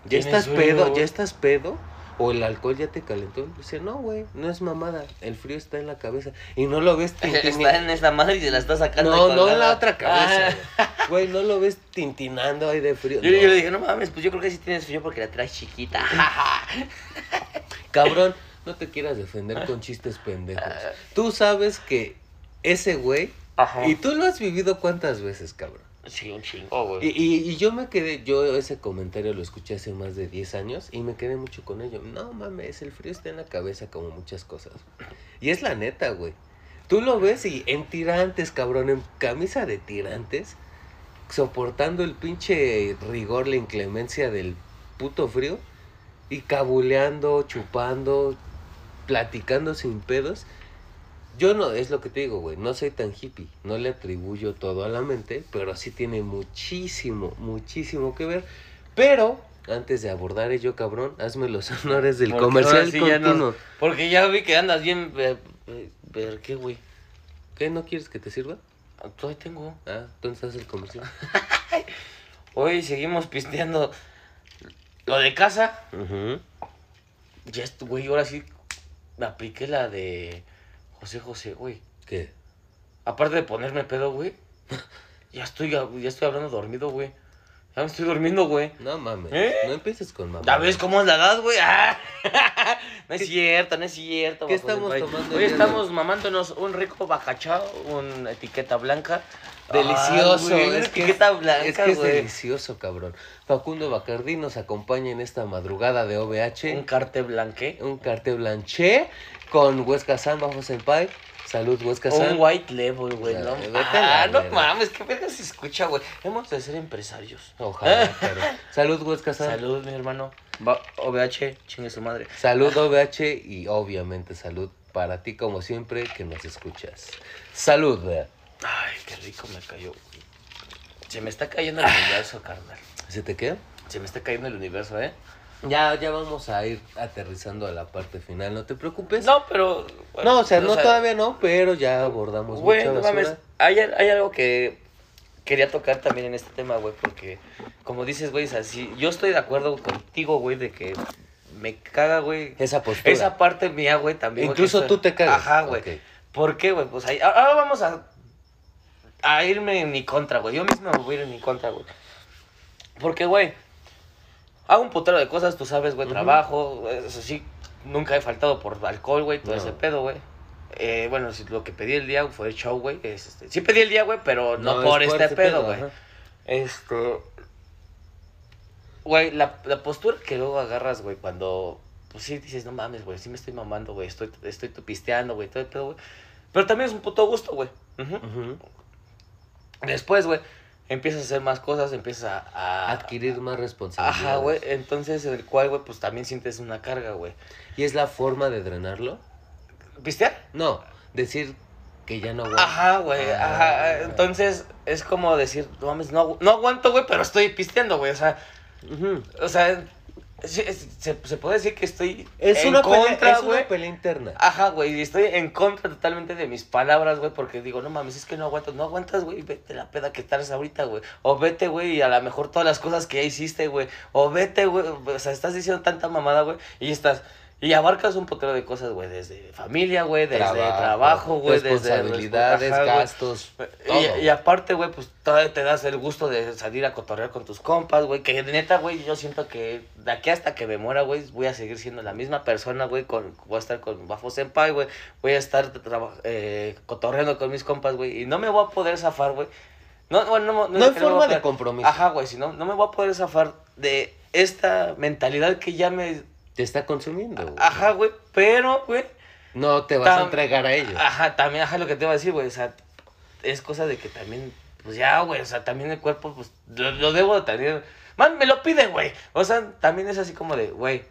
¿Ya ¿Tienes estás sueño? pedo? ¿Ya estás pedo? ¿O el alcohol ya te calentó? Dice, no, güey, no es mamada. El frío está en la cabeza. Y no lo ves Está tintineando. en esta madre y se la está sacando. No, no en la otra cabeza. Ah. Güey, no lo ves tintinando ahí de frío. Yo, No. yo le dije, no mames, pues yo creo que sí tienes frío porque la traes chiquita. Cabrón, no te quieras defender con chistes pendejos. Ah. Tú sabes que ese güey, y tú lo has vivido cuántas veces, cabrón. Sí, un chingo, güey. Y, y, y yo me quedé, yo ese comentario lo escuché hace más de 10 años y me quedé mucho con ello. No mames, el frío está en la cabeza como muchas cosas. Y es la neta, güey. Tú lo ves y en tirantes, cabrón, en camisa de tirantes, soportando el pinche rigor, la inclemencia del puto frío y cabuleando, chupando, platicando sin pedos. Yo no, es lo que te digo, güey, no soy tan hippie, no le atribuyo todo a la mente, pero sí tiene muchísimo, muchísimo que ver. Pero, antes de abordar ello, cabrón, hazme los honores del Porque comercial sí ya nos- Porque ya vi que andas bien. Ver, ver- ver qué, güey. ¿Qué, no quieres que te sirva? Todavía tengo. Ah, entonces haz el comercial. Hoy seguimos pisteando lo de casa. Ujú. Ya, güey, ahora sí apliqué la de José José, güey. ¿Qué? Aparte de ponerme pedo, güey. Ya estoy, ya estoy hablando dormido, güey. Ya me estoy durmiendo, güey. No mames, ¿Eh? no empieces con mamá. ¿Ya ves cómo es la edad, güey? ¡Ah! No es cierto, no es cierto. ¿Qué estamos tomando Hoy estamos mamándonos un rico bacachao, una etiqueta blanca. Delicioso, güey, es que etiqueta es, blanca, es que es delicioso, cabrón. Facundo Bacardí nos acompaña en esta madrugada de OVH. Un carte blanque. un cartel blanché con Huesca San bajo Senpai. Salud, Huesca San. Un white level, güey, ¿no? Ah, no mames, qué verga se escucha, güey. Hemos de ser empresarios. Ojalá, pero. Salud, Huesca San. Salud, mi hermano. Va, OVH, chingue su madre. Salud, OVH. Y obviamente salud para ti, como siempre, que nos escuchas. Salud. Ay, qué rico me cayó. Se me está cayendo el universo, carnal. ¿Se te queda? Se me está cayendo el universo, ¿eh? Ya, ya vamos a ir aterrizando a la parte final, no te preocupes. No, pero. No, o sea, no todavía no, pero ya abordamos Güey, mucha no mames. Hay, hay algo que quería tocar también en este tema, güey, porque, como dices, güey, o sea, yo estoy de acuerdo contigo, güey, de que me caga, güey. Esa postura. Esa parte mía, güey, también. Incluso tú te cagas. Ajá, güey. ¿Por qué, güey? Pues ahí, ahora vamos a, a irme en mi contra, güey. Yo mismo me voy a ir en mi contra, güey. Porque, güey, hago un putero de cosas, tú sabes, güey, trabajo, eso sí, nunca he faltado por alcohol, güey, todo No. ese pedo, güey. Eh, bueno, lo que pedí el día fue el show, güey. es, este, sí pedí el día, güey, pero no, por este pedo, güey. Este. Güey, la, la postura que luego agarras, güey, cuando. Pues sí dices, no mames, güey, sí me estoy mamando, güey, estoy, estoy pisteando, güey, todo el pedo, güey. Pero también es un puto gusto, güey. Ujú. Después, güey, empiezas a hacer más cosas, empiezas a. a- Adquirir más responsabilidades. Ajá, güey. Entonces, en el cual, güey, pues también sientes una carga, güey. ¿Y es la forma de drenarlo? ¿Pistear? No, decir que ya no aguanto. Ajá, güey. Ah. Ajá. Entonces, es como decir, no mames, no, no aguanto, güey, pero estoy pisteando, güey. O sea, Ujú. o sea, se, se puede decir que estoy Es, en una contra, pelea, es una pelea interna. Ajá, güey, y estoy en contra totalmente de mis palabras, güey, porque digo, no mames, es que no aguantas, no aguantas, güey, vete la peda que estás ahorita, güey. O vete, güey, y a lo mejor todas las cosas que ya hiciste, güey. O vete, güey, o sea, estás diciendo tanta mamada, güey, y estás... Y abarcas un potero de cosas, güey, desde familia, güey, desde trabajo, güey, desde... responsabilidades, gastos, todo. Y, y aparte, güey, pues todavía te das el gusto de salir a cotorrear con tus compas, güey. Que neta, güey, yo siento que de aquí hasta que me muera, güey, voy a seguir siendo la misma persona, güey. Con, voy a estar con Bafo Senpai, güey. Voy a estar eh, cotorreando con mis compas, güey. Y no me voy a poder zafar, güey. No, bueno, no, no es hay forma de compromiso. Ajá, güey, si no, no me voy a poder zafar de esta mentalidad que ya me... Te está consumiendo. güey. Ajá, güey, pero, güey, No te vas a entregar a ellos. Ajá, también, ajá, lo que te iba a decir, güey, o sea, es cosa de que también, pues ya, güey, o sea, también el cuerpo, pues, lo, lo debo de tener. Man, me lo pide, güey. O sea, también es así como de, güey,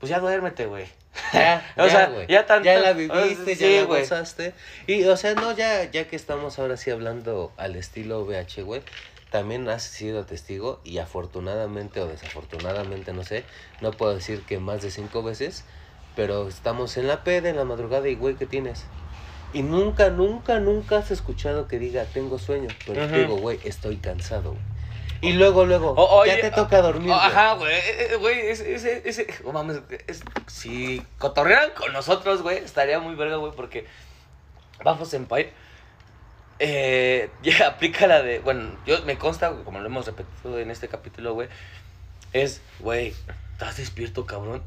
pues ya duérmete, güey. Ya, O ya, sea, güey. ya tan- Ya la viviste, sí, ya la gozaste. Y, o sea, no, ya, ya que estamos ahora sí hablando al estilo VH, güey, también has sido testigo y afortunadamente o desafortunadamente, no sé, no puedo decir que más de cinco veces, pero estamos en la peda, en la madrugada y, güey, ¿qué tienes? Y nunca, nunca, nunca has escuchado que diga, tengo sueño. Pero Ujú. te digo, güey, estoy cansado, güey. Y luego, luego, O- oye, ya te toca dormir. o- güey. Ajá, güey, eh, eh, güey, ese, ese, ese, oh, mames, es- si cotorrearan con nosotros, güey, estaría muy verga, güey, porque Bafo Senpai eh, ya aplica la de, bueno, yo me consta, como lo hemos repetido en este capítulo, güey, es, güey, ¿estás despierto, cabrón?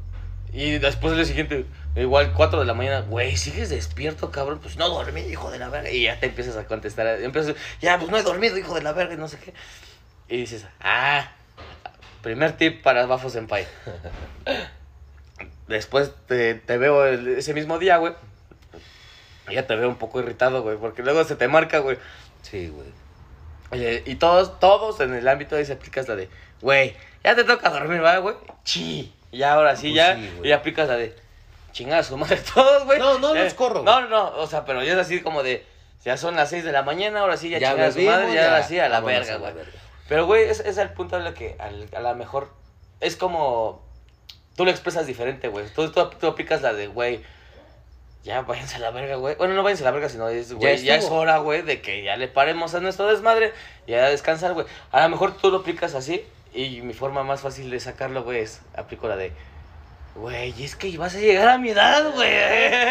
Y después el día siguiente, igual 4 de la mañana, güey, ¿sigues despierto, cabrón? Pues no dormí, hijo de la verga. Y ya te empiezas a contestar. Empiezas, ya, pues no he dormido, hijo de la verga, y no sé qué. Y dices, ah, primer tip para Bafo Senpai. Después te, te veo el- ese mismo día, güey. Ya te veo un poco irritado, güey, porque luego se te marca, güey. Sí, güey. Oye, y todos, todos en el ámbito ahí se aplicas la de, güey, ya te toca dormir, ¿verdad, güey? Sí. Y ya ahora sí, Pues ya, sí, y aplicas la de, chingada su madre, todos, güey. No, no Eh, los corro, No, no, no, o sea, pero ya es así como de, ya son las 6 de la mañana, ahora sí, ya, Ya chingada su madre, ya, ahora sí, a la verga, güey. Pero, güey, es, es el punto en el que al- a lo mejor es como, tú lo expresas diferente, güey. Tú, tú, tú aplicas la de, güey, ya váyanse a la verga, güey. Bueno, no váyanse a la verga, sino es, güey, ya, es hora, güey, de que ya le paremos a nuestro desmadre y a descansar, güey. A lo mejor tú lo aplicas así y mi forma más fácil de sacarlo, güey, es aplico la de, güey, es que vas a llegar a mi edad, güey.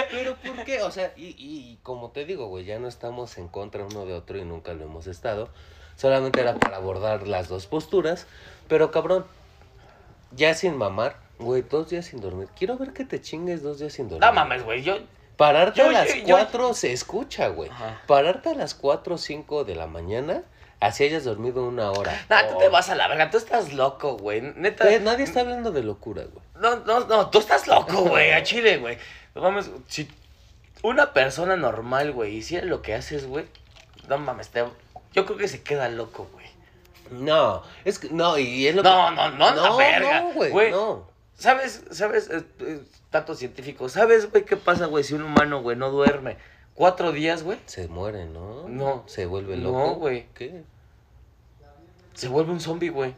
Pero ¿por qué? O sea, y, y como te digo, güey, ya no estamos en contra uno de otro y nunca lo hemos estado. Solamente era para abordar las dos posturas. Pero cabrón, ya sin mamar, güey, dos días sin dormir. Quiero ver que te chingues dos días sin dormir. No mames, güey, yo... Pararte Yo- a las yo- yo- cuatro se escucha, güey. Ajá. Pararte a las cuatro o cinco de la mañana, así hayas dormido una hora. Nah, tú Oh. te vas a la verga, tú estás loco, güey. Neta. Güey, nadie está hablando de locura, güey. No, no, no, tú estás loco, güey, a Chile, güey. No mames, si una persona normal, güey, hiciera lo que haces, güey, no mames, te- yo creo que se queda loco, güey. No, es que, no, y es lo No, que... no, no, la verga, No, güey, güey. no. ¿Sabes, sabes, eh, eh, datos científicos, ¿sabes, güey, qué pasa, güey, si un humano, güey, no duerme cuatro días, güey? Se muere, ¿no? No. Se vuelve No, loco. güey. ¿Qué? Se vuelve un zombie, güey.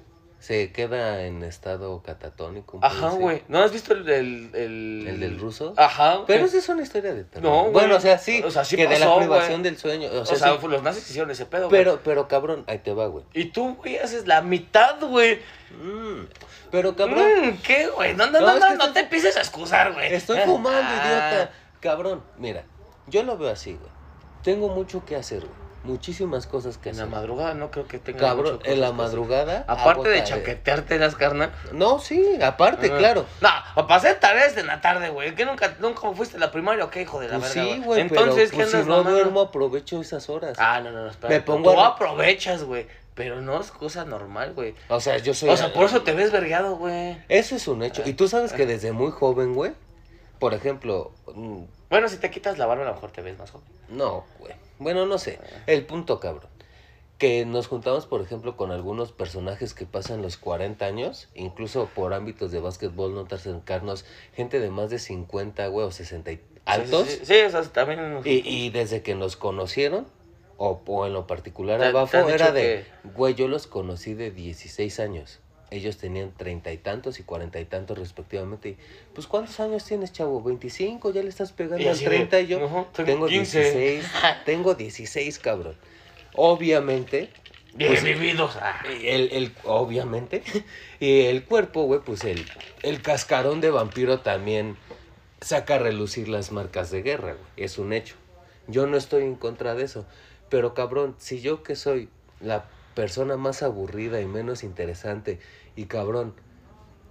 Se queda en estado catatónico. Ajá, güey. ¿No has visto el del... El, ¿El del ruso? Ajá. Pero esa es una historia de terror. No, güey. Bueno, o sea, sí. O sea, sí que de la privación güey. del sueño. O O sea, sí. los nazis hicieron ese pedo, güey. Pero, pero cabrón, ahí te va, güey. Y tú, güey, haces la mitad, güey. Mm, Pero cabrón, Mm, ¿Qué, güey? No, no, No, no, no, te empieces a excusar, güey. estoy fumando, Ah. idiota. Cabrón, mira, yo lo veo así, güey. Tengo mucho que hacer, güey. Muchísimas cosas que En la madrugada no creo que tenga Cabrón, mucho en la que madrugada. Aparte de chaquetearte las carnas. No, sí, aparte, Ah. claro. No, hacer tareas en la tarde, güey. ¿Qué nunca, nunca fuiste a la primaria o qué, hijo de la Pues verga, sí, güey, Entonces, pero ¿qué pues, si andas no mamando? duermo, aprovecho esas horas. Ah, no, no, no, espera. Me pongo Tú a- aprovechas, güey. Pero no es cosa normal, güey. O sea, yo soy... O sea, por eso te ves vergueado, güey. Eso es un hecho. Y tú sabes que desde muy joven, güey, por ejemplo, mm, Bueno, si te quitas la barba, a lo mejor te ves más joven. no, güey. Bueno, no sé. El punto, cabrón. Que nos juntamos, por ejemplo, con algunos personajes que pasan los 40 años, incluso por ámbitos de básquetbol, no tan cercanos, gente de más de 50, güey, o 60 y altos. Sí, sí, sí, o sea, también. Y, y desde que nos conocieron, o, o en lo particular Te- a te Bafo, han era de, güey, yo los conocí de 16 años. Ellos tenían treinta y tantos y cuarenta y tantos respectivamente. Y, pues, ¿cuántos años tienes, chavo? ¿25? ¿Ya le estás pegando al así de, 30? Y yo "Ujú, tengo tengo 15". 16. tengo 16, cabrón. Obviamente, Bien pues, vividos. El, el, obviamente. Y el cuerpo, güey, pues el, el cascarón de vampiro también saca a relucir las marcas de guerra, güey. Es un hecho. Yo no estoy en contra de eso. Pero cabrón, si yo que soy la persona más aburrida y menos interesante y cabrón,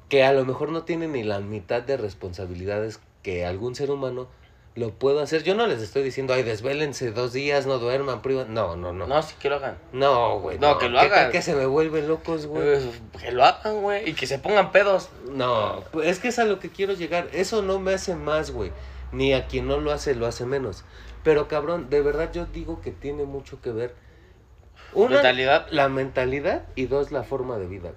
que a lo mejor no tiene ni la mitad de responsabilidades que algún ser humano, lo puedo hacer. Yo no les estoy diciendo, ay, desvélense dos días, no duerman, priva. No, no, no. No, sí que lo hagan. No, güey. No, que lo ¿Qué tal hagan. que se me vuelven locos, güey? Eh, Que lo hagan, güey. Y que se pongan pedos. No, pues es que es a lo que quiero llegar. Eso no me hace más, güey. Ni a quien no lo hace, lo hace menos. Pero cabrón, de verdad yo digo que tiene mucho que ver. Una, Mentalidad. la mentalidad y dos, la forma de vida.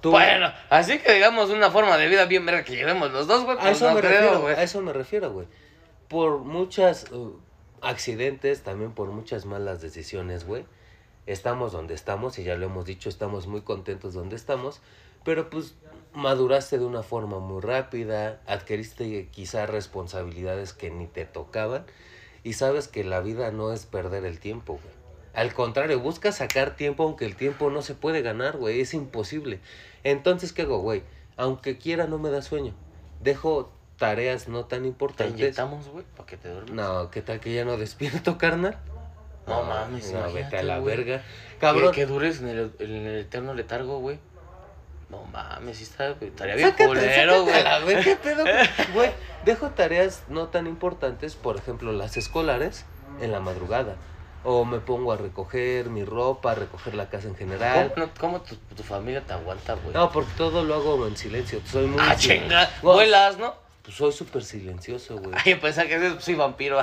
Tú- Bueno, así que digamos una forma de vida bien verga que llevemos los dos, güey. a Pues eso no me creo, refiero, güey. a eso me refiero, güey. Por muchas uh, accidentes, también por muchas malas decisiones, güey. Estamos donde estamos y ya lo hemos dicho, estamos muy contentos donde estamos, pero pues maduraste de una forma muy rápida, adquiriste quizá responsabilidades que ni te tocaban y sabes que la vida no es perder el tiempo, güey. Al contrario, busca sacar tiempo aunque el tiempo no se puede ganar, güey, es imposible. Entonces, ¿qué hago, güey? Aunque quiera no me da sueño. Dejo tareas no tan Te importantes. inyectamos, güey, para que te duermas. No, ¿qué tal que ya no despierto, carnal? No mames, No, vete a la verga. Cabrón. que dures en el, en el eterno letargo, güey. No mames, sí está, estaría bien Sácate, culero, güey. a la vez, ¿qué pedo? Güey, dejo tareas no tan importantes, por ejemplo, las escolares, en la madrugada. O me pongo a recoger mi ropa, a recoger la casa en general. ¿Cómo, no- cómo tu, tu familia te aguanta, güey? No, porque todo lo hago en silencio. Soy muy. ah, chinga. Güey, Vuelas, ¿no? Pues soy súper silencioso, güey. Ay, pensaba que soy vampiro.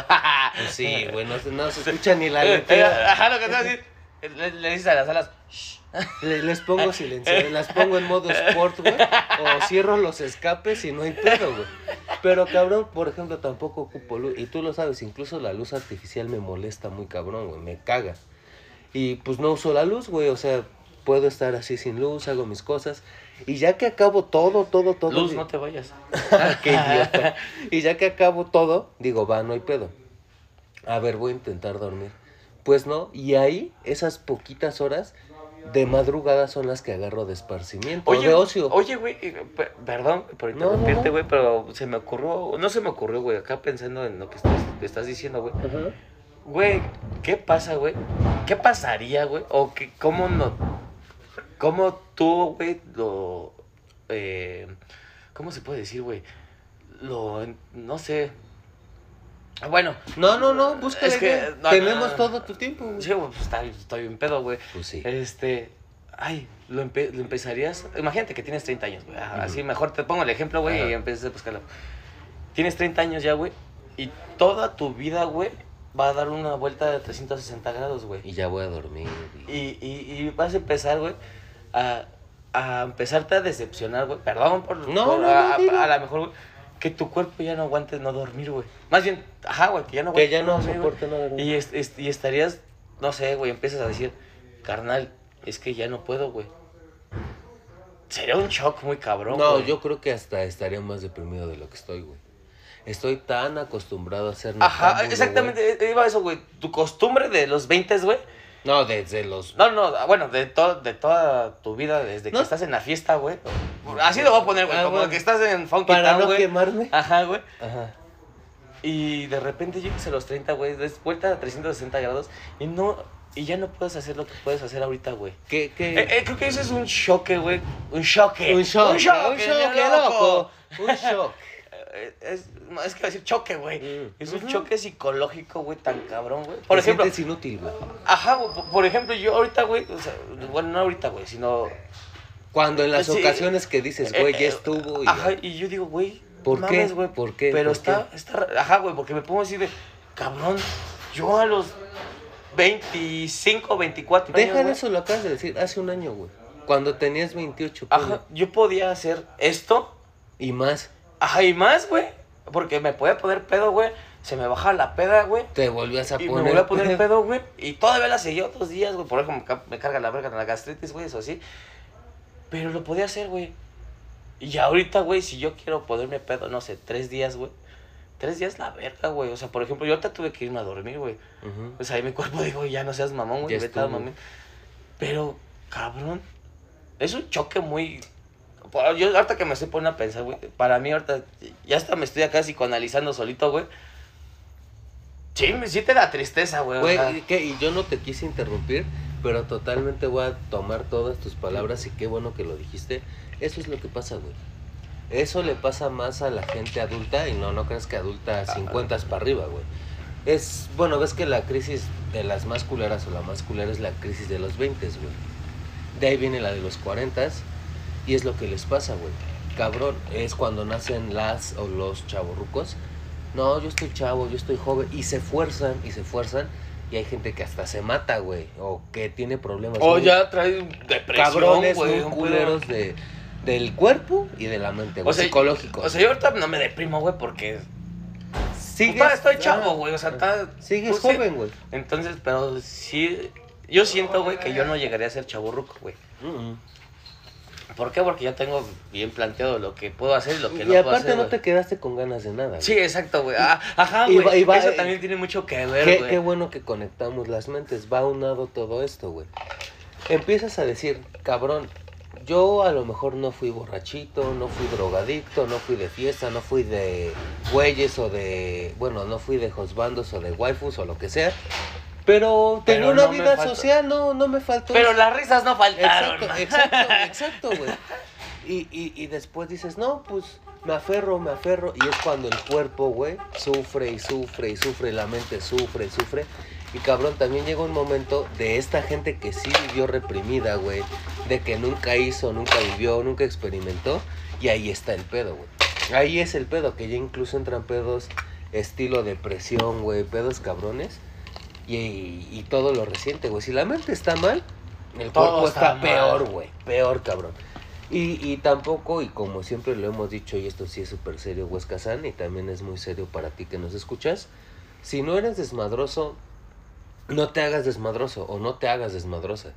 Pues sí, güey, no, se- no se escucha ni la letra. Ajá, lo que te voy a decir. Le, le dices a las alas. "Shh". Le- les pongo silencio, las pongo en modo sport, güey. O cierro los escapes y no hay pedo, güey. Pero cabrón, por ejemplo, tampoco ocupo luz. Y tú lo sabes, incluso la luz artificial me molesta muy cabrón, güey. Me caga. Y pues no uso la luz, güey. O sea, puedo estar así sin luz, hago mis cosas. Y ya que acabo todo, todo, todo. Luz, no te vayas. Qué idiota. Y ya que acabo todo, digo, va, no hay pedo. A ver, voy a intentar dormir. Pues no, y ahí, esas poquitas horas de madrugada son las que agarro de esparcimiento, de ocio. Oye, güey, pe- perdón por no, interrumpirte, no. güey, pero se me ocurrió, no se me ocurrió, güey, acá pensando en lo que estás, que estás diciendo, güey. Ajá. Güey, ¿qué pasa, güey? ¿Qué pasaría, güey? O que, cómo no, cómo tú, güey, lo, eh, ¿cómo se puede decir, güey? Lo, no sé. Bueno, No, no, no, búscale. Es que, no, Tenemos no, no. todo tu tiempo. güey. sí, güey, pues está- estoy bien pedo, güey. Pues sí. Este, ay, lo, empe- lo empezarías. Imagínate que tienes 30 años, güey. Así mejor te pongo el ejemplo, güey, y empiezas a buscarlo. Tienes 30 años ya, güey, y toda tu vida, güey, va a dar una vuelta de 360 grados, güey. Y ya voy a dormir. y- Y, y, y vas a empezar, güey, a, a empezarte a decepcionar, güey. Perdón por. No, por- no, a, a, a lo mejor, güey, que tu cuerpo ya no aguante no dormir, güey. Más bien, ajá, güey, que ya no Que aguante ya no güey. soporte no dormir. Y, y estarías, no sé, güey, empiezas a decir, carnal, es que ya no puedo, güey. Sería un shock muy cabrón, No, yo creo que hasta estaría más deprimido de lo que estoy, güey. Estoy tan acostumbrado a ser Ajá, exactamente, eh, iba a eso, güey. Tu costumbre de los 20, güey. No, desde los. No, no, bueno, de, to- de toda tu vida, desde que No. estás en la fiesta, güey. Así lo voy a poner, güey, Ah, como bueno. que estás en Funky Para Town, no güey. quemarme. Ajá, güey. Ajá. Y de repente llegas a los 30, güey, des vuelta a 360 grados y no y ya no puedes hacer lo que puedes hacer ahorita, güey. ¿Qué, qué? Eh, eh, creo que eso es un choque, güey. Un choque. un shock. Un choque, un bien loco. Un. Eh, Es, es que decir choque, güey. Mm. Es un choque psicológico, güey, tan cabrón, güey. Por Te ejemplo, sientes inútil, güey. ajá, güey, por- por ejemplo, yo ahorita, güey, o sea, bueno, no ahorita, güey, sino Cuando en las Sí. ocasiones que dices, Eh, güey, eh, ya estuvo y. Ajá, y yo digo, güey. ¿Por qué? güey, ¿Por qué? Pero ¿Por está, está. Ajá, güey, porque me pongo así de. Cabrón, yo a los 25, 24 años. Deja de güey, eso, lo acabas de decir hace un año, güey. Cuando tenías 28, ponle. Ajá, yo podía hacer esto. Y más. Ajá, y más, güey. Porque me podía poner pedo, güey. Se me baja la peda, güey. Te volvías a Y poner. me voy a poner pedo, güey. Y todavía la seguía otros días, güey. Por ejemplo, me ca- me carga la verga la gastritis, güey, eso sí. Pero lo podía hacer, güey. Y ahorita, güey, si yo quiero ponerme pedo, no sé, tres días, güey. Tres días la verga, güey. O sea, por ejemplo, yo ahorita tuve que irme a dormir, güey. Ujú. Pues ahí mi cuerpo dijo, ya no seas mamón, güey. Vete a mamón. Pero, cabrón, es un choque muy... Yo ahorita que me estoy poniendo a pensar, güey, para mí ahorita, ya hasta me estoy acá psicoanalizando solito, güey. Sí, me sí te da tristeza, güey. o Güey, sea. y y yo no te quise interrumpir, pero totalmente voy a tomar todas tus palabras y qué bueno que lo dijiste. Eso es lo que pasa, güey. Eso le pasa más a la gente adulta y no, no creas que adulta 50 es para arriba, güey. Es, bueno, ves que la crisis de las más culeras o la más culera es la crisis de los 20, güey. De ahí viene la de los 40 y es lo que les pasa, güey. Cabrón, es cuando nacen las o los chavorrucos. No, yo estoy chavo, yo estoy joven. Y se fuerzan y se fuerzan. Y hay gente que hasta se mata, güey. O que tiene problemas. O ya trae depresión, güey. culeros de, del cuerpo y de la mente, güey. O sea, psicológicos. O sea, yo ahorita no me deprimo, güey, porque sigues, Puta, estoy chavo, ah, güey. O sea, está. Sigues pues, joven, güey. Entonces, pero sí. Yo siento, güey, que yo no llegaría a ser chaburruco, güey. Mm. ¿Por qué? Porque ya tengo bien planteado lo que puedo hacer y lo que Y no puedo aparte hacer. no güey. te quedaste con ganas de nada. Sí, exacto, güey. Ah, ajá, Y güey. y Eso y- también tiene mucho que ver, Qué, güey. qué bueno que conectamos las mentes, va unado todo esto, güey. Empiezas a decir, cabrón, yo a lo mejor no fui borrachito, no fui drogadicto, no fui de fiesta, no fui de güeyes o de, bueno, no fui de josbandos o de waifus o lo que sea, pero tengo Pero una no vida social, no, no me faltó. Pero las risas no faltaron. Exacto, exacto, exacto, güey. Y, y, y después dices, no, pues me aferro, me aferro. Y es cuando el cuerpo, güey, sufre y sufre y sufre, la mente sufre y sufre. Y cabrón, también llega un momento de esta gente que sí vivió reprimida, güey. De que nunca hizo, nunca vivió, nunca experimentó. Y ahí está el pedo, güey. Ahí es el pedo, que ya incluso entran pedos estilo depresión, güey, pedos cabrones. Y, y todo lo reciente, güey. Si la mente está mal, el Todo cuerpo está peor, güey. Peor, cabrón. Y, y tampoco, y como siempre lo hemos dicho, y esto sí es súper serio, Huesca San, y también es muy serio para ti que nos escuchas, si no eres desmadroso, no te hagas desmadroso o no te hagas desmadrosa.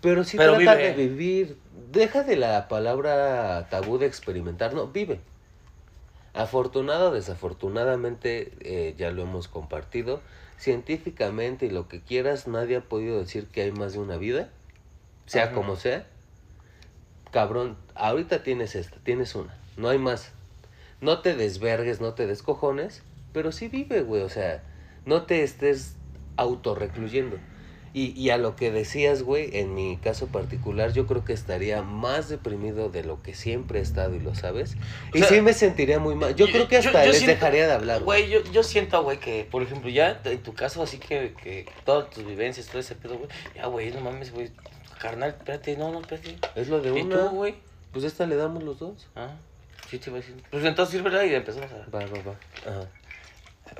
Pero sí Pero trata vive. de vivir, deja de la palabra tabú de experimentar, no, vive. Afortunado o desafortunadamente, eh, ya lo hemos compartido, científicamente y lo que quieras, nadie ha podido decir que hay más de una vida, sea Ajá. como sea. Cabrón, ahorita tienes esta, tienes una, no hay más. No te desvergues, no te descojones, pero sí vive, güey, o sea, no te estés autorrecluyendo. Y, y a lo que decías, güey, en mi caso particular, yo creo que estaría más deprimido de lo que siempre he estado y lo sabes. O y sea, sí me sentiría muy mal. Yo, creo que hasta les siento- dejaría de hablar. Güey, yo, yo siento, güey, que, por ejemplo, ya en tu caso, así que, que todas tus vivencias, todo ese pedo, güey, ya, güey, no mames, güey, carnal, espérate, no, no, espérate. Es lo de ¿Y una. tú, güey? Pues esta le damos los dos. Ah, sí te iba a decir. Pues entonces sírvela y empezamos a... Va, va, va. Ajá.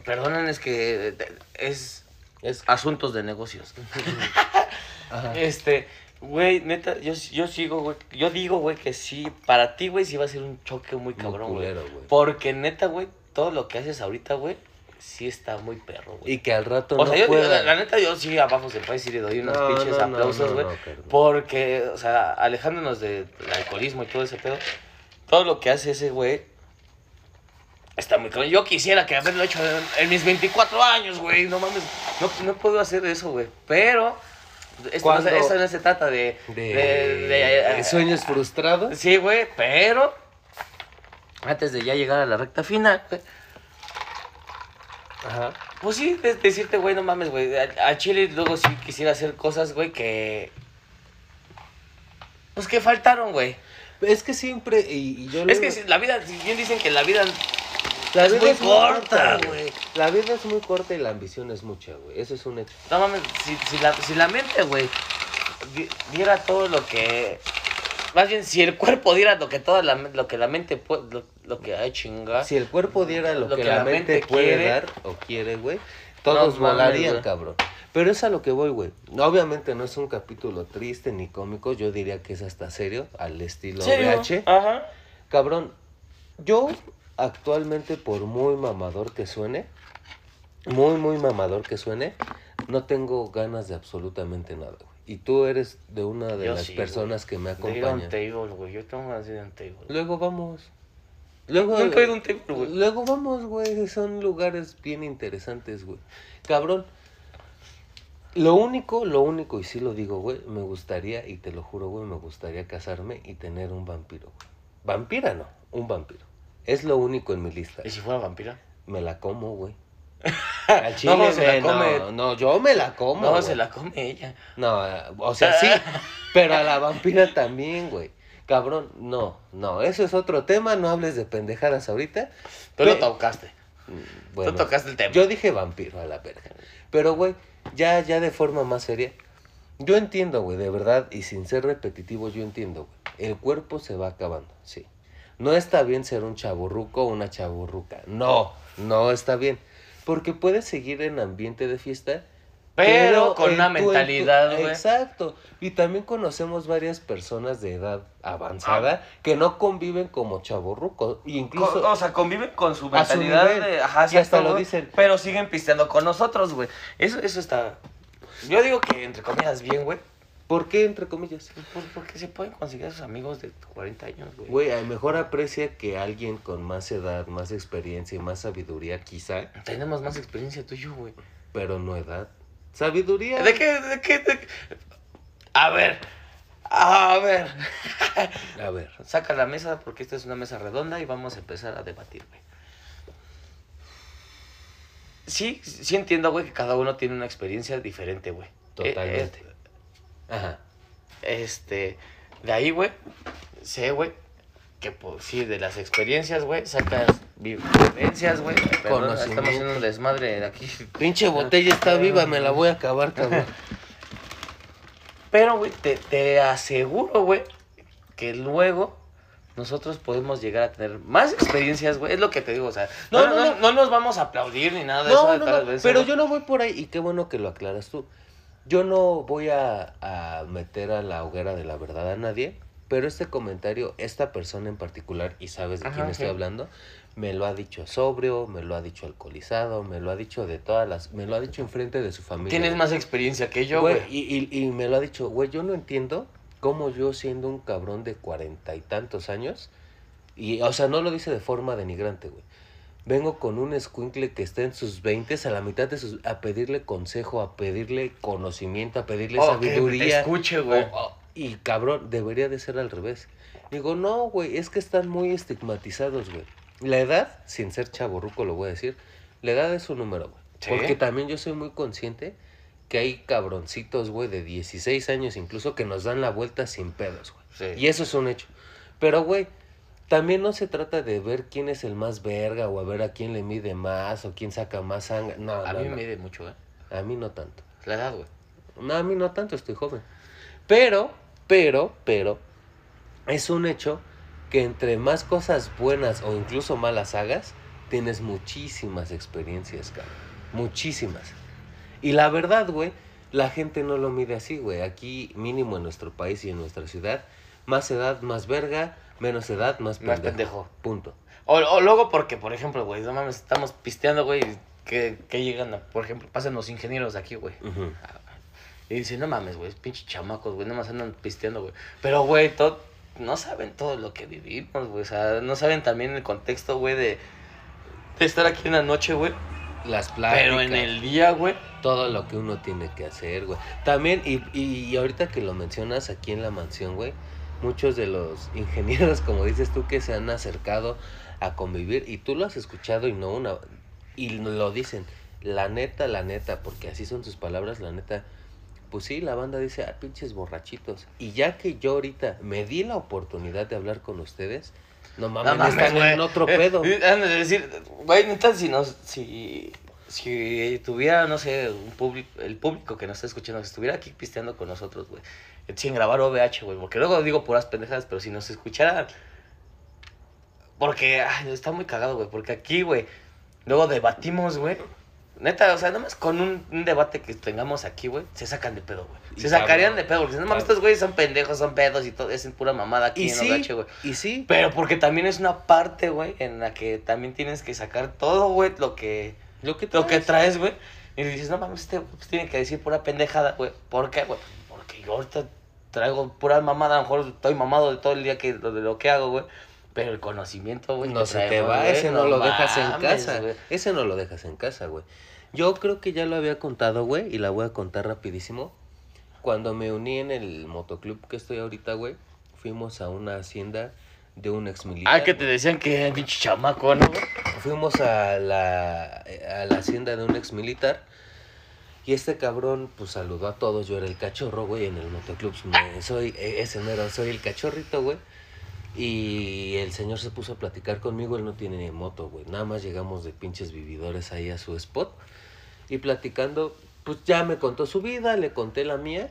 Perdonen, es que eh, es Es... asuntos de negocios. Ajá. Este, güey, neta, yo, yo sigo, güey, yo digo, güey, que sí, para ti, güey, sí va a ser un choque muy cabrón, güey. Porque neta, güey, todo lo que haces ahorita, güey, sí está muy perro, güey. Y que al rato O no sea, yo, pueda... la, la neta, yo sí abajo se decir y doy unos No, pinches no, no, aplausos, güey. porque, o sea, alejándonos de- del alcoholismo y todo ese pedo, todo lo que hace ese güey está muy cabrón. Yo quisiera que haberlo hecho en, en mis 24 años, güey. No mames, no, no puedo hacer eso, güey. Pero, esto no, se, esto no se trata de. De, de- de- de sueños frustrados. Sí, güey, pero. Antes de ya llegar a la recta final, güey. Ajá. Pues sí, de- decirte, güey, no mames, güey. A, a Chile luego sí quisiera hacer cosas, güey, que. Pues que faltaron, güey. Es que siempre, y, y yo Es que la vida, bien dicen que la vida. La vida es muy corta, güey. La vida es muy corta y la ambición es mucha, güey. Eso es un hecho. No mames, si, si, la, si la mente, güey, di- diera todo lo que. Más bien, si el cuerpo diera lo que toda la, lo que la mente puede. Lo, lo que hay chinga. Si el cuerpo diera lo, que, la mente, puede quiere. dar o quiere, güey, todos No volarían, cabrón. Pero es a lo que voy, güey. Obviamente no es un capítulo triste ni cómico, yo diría que es hasta serio, al estilo ¿Serio? VH. Ajá. Cabrón, yo actualmente, por muy mamador que suene, muy, muy mamador que suene, no tengo ganas de absolutamente nada, güey. Y tú eres de una de Yo las sí, personas que me De ir a un acompañan. table, güey. Yo tengo ganas de ir a un table. Luego vamos. Luego, Nunca he ido a un table, güey. Luego vamos, güey. Son lugares bien interesantes, güey. Cabrón. Lo único, lo único, y sí lo digo, güey, me gustaría, y te lo juro, güey, me gustaría casarme y tener un vampiro, güey. Vampira no, un vampiro. Es lo único en mi lista. ¿Y si fuera vampira? Me la como, güey. Al chile, No, se la come. no, no, yo me la como. no, güey. se la come ella. No, eh, o sea, sí, pero a la vampira también, güey. Cabrón, no, no, eso es otro tema, no hables de pendejadas ahorita. Tú lo tocaste. Mm, Bueno, Tú tocaste el tema. yo dije vampiro a la verga. Pero, güey, ya, ya de forma más seria. Yo entiendo, güey, de verdad, y sin ser repetitivo, yo entiendo, güey. El cuerpo se va acabando, sí. No está bien ser un chaburruco o una chaburruca. No, no está bien. Porque puedes seguir en ambiente de fiesta. Pero con una tu- en tu- mentalidad, güey. Exacto. Y también conocemos varias personas de edad avanzada que no conviven como chaburrucos. Incluso... Co- o sea, conviven con su mentalidad nivel. de. Ajá, Y hasta lo dicen. Pero siguen pisteando con nosotros, güey. Eso, eso está. Yo digo que entre comillas bien, güey. ¿Por qué, entre comillas? Pues porque se pueden conseguir a sus amigos de 40 años, güey. Güey, a lo mejor aprecia que alguien con más edad, más experiencia y más sabiduría, quizá, Tenemos más experiencia tú y yo, güey. pero no edad. Sabiduría. ¿De qué? ¿De qué? de qué? A ver. A ver. A ver. Saca la mesa porque esta es una mesa redonda y vamos a empezar a debatir, güey. Sí, sí entiendo, güey, que cada uno tiene una experiencia diferente, güey. Totalmente. Eh, Ajá. este, de ahí, güey, sé, güey, que pues, sí, de las experiencias, güey, sacas vi- vivencias, güey. Estamos haciendo un desmadre de aquí. Pinche botella está viva, me la voy a acabar, cabrón. Pero, güey, te, te aseguro, güey, que luego nosotros podemos llegar a tener más experiencias, güey. Es lo que te digo, o sea, no, No, no, no, no, no nos vamos a aplaudir ni nada de eso. de no, veces, pero yo no voy por ahí y qué bueno que lo aclaras tú. Yo no voy a, a meter a la hoguera de la verdad a nadie, pero este comentario, esta persona en particular, y sabes de Ajá, quién estoy sí. hablando, me lo ha dicho sobrio, me lo ha dicho alcoholizado, me lo ha dicho de todas las, me lo ha dicho enfrente de su familia. Tienes más experiencia que yo, Güey, güey. y, y, y me lo ha dicho, güey, yo no entiendo cómo yo siendo un cabrón de cuarenta y tantos años, y, o sea, no lo dice de forma denigrante, güey. Vengo con un escuincle que está en sus veintes, a la mitad de sus, a pedirle consejo, a pedirle conocimiento, a pedirle Oh, sabiduría. escuche, güey. O- o- y cabrón, debería de ser al revés. Digo, no, güey, es que están muy estigmatizados, güey. La edad, sin ser chaborruco lo voy a decir, la edad es un número, güey. Sí. Porque también yo soy muy consciente que hay cabroncitos, güey, de 16 años incluso que nos dan la vuelta sin pedos, güey. Sí. Y eso es un hecho. Pero, güey, también no se trata de ver quién es el más verga o a ver a quién le mide más o quién saca más sangre. No, a no, mí no. me mide mucho, ¿eh? A mí no tanto. La edad, güey. No, a mí no tanto, estoy joven. Pero, pero, pero, es un hecho que entre más cosas buenas o incluso malas hagas, tienes muchísimas experiencias, cabrón. Muchísimas. Y la verdad, güey, la gente no lo mide así, güey. Aquí, mínimo en nuestro país y en nuestra ciudad, más edad, más verga, menos edad, más pendejo. Más pendejo. Punto. O, o luego porque, por ejemplo, güey, no mames, estamos pisteando, güey, que, que llegan, a- por ejemplo, pasan los ingenieros aquí, güey. Y dicen, no mames, güey, pinche chamacos, güey, nomás andan pisteando, güey. Pero, güey, todo, no saben todo lo que vivimos, güey. O sea, no saben también el contexto, güey, de, de estar aquí en la noche, güey. Las pláticas. Pero en el día, güey. todo lo que uno tiene que hacer, güey. También, y, y, y ahorita que lo mencionas aquí en la mansión, güey, muchos de los ingenieros, como dices tú, que se han acercado a convivir, y tú lo has escuchado y no una, y lo dicen, la neta, la neta, porque así son sus palabras, la neta, pues sí, la banda dice, ah, pinches borrachitos. Y ya que yo ahorita me di la oportunidad de hablar con ustedes, no mames, No mames, están en otro pedo. Han de decir, güey, neta, si nos, si, si tuviera, no sé, un público, el público que nos está escuchando, si estuviera aquí pisteando con nosotros, güey, sin grabar OVH, güey, porque luego digo puras pendejadas, pero si nos escucharan, porque, ay, está muy cagado, güey, porque aquí, güey, luego debatimos, güey. Neta, o sea, nada más con un, un debate que tengamos aquí, güey, se sacan de pedo, güey. Se sacarían de pedo, porque no mames, estos güeyes son pendejos, son pedos y todo, es en pura mamada aquí Y en sí, OVH, güey. y sí, Pero porque también es una parte, güey, en la que también tienes que sacar todo, güey, lo que, lo que lo que traes. traes, güey. Y dices, no mames, este pues, tiene que decir pura pendejada, güey. ¿Por qué, güey? Porque yo ahorita traigo pura mamada, a lo mejor estoy mamado de todo el día que, de lo que hago, güey. Pero el conocimiento, güey. No se te traemos, va, güey, ese no, lo dejas en mames, casa. güey. Ese no lo dejas en casa, güey. Yo creo que ya lo había contado, güey, y la voy a contar rapidísimo. Cuando me uní en el motoclub que estoy ahorita, güey, fuimos a una hacienda de un ex militar. Ah, que te decían que era pinche chamaco, ¿no? Fuimos a la, a la hacienda de un ex militar. Y este cabrón, pues saludó a todos. Yo era el cachorro, güey, en el motoclub. soy eh, ese mero, soy el cachorrito, güey. Y el señor se puso a platicar conmigo. Él no tiene ni moto, güey. Nada más llegamos de pinches vividores ahí a su spot. Y platicando, pues ya me contó su vida, le conté la mía.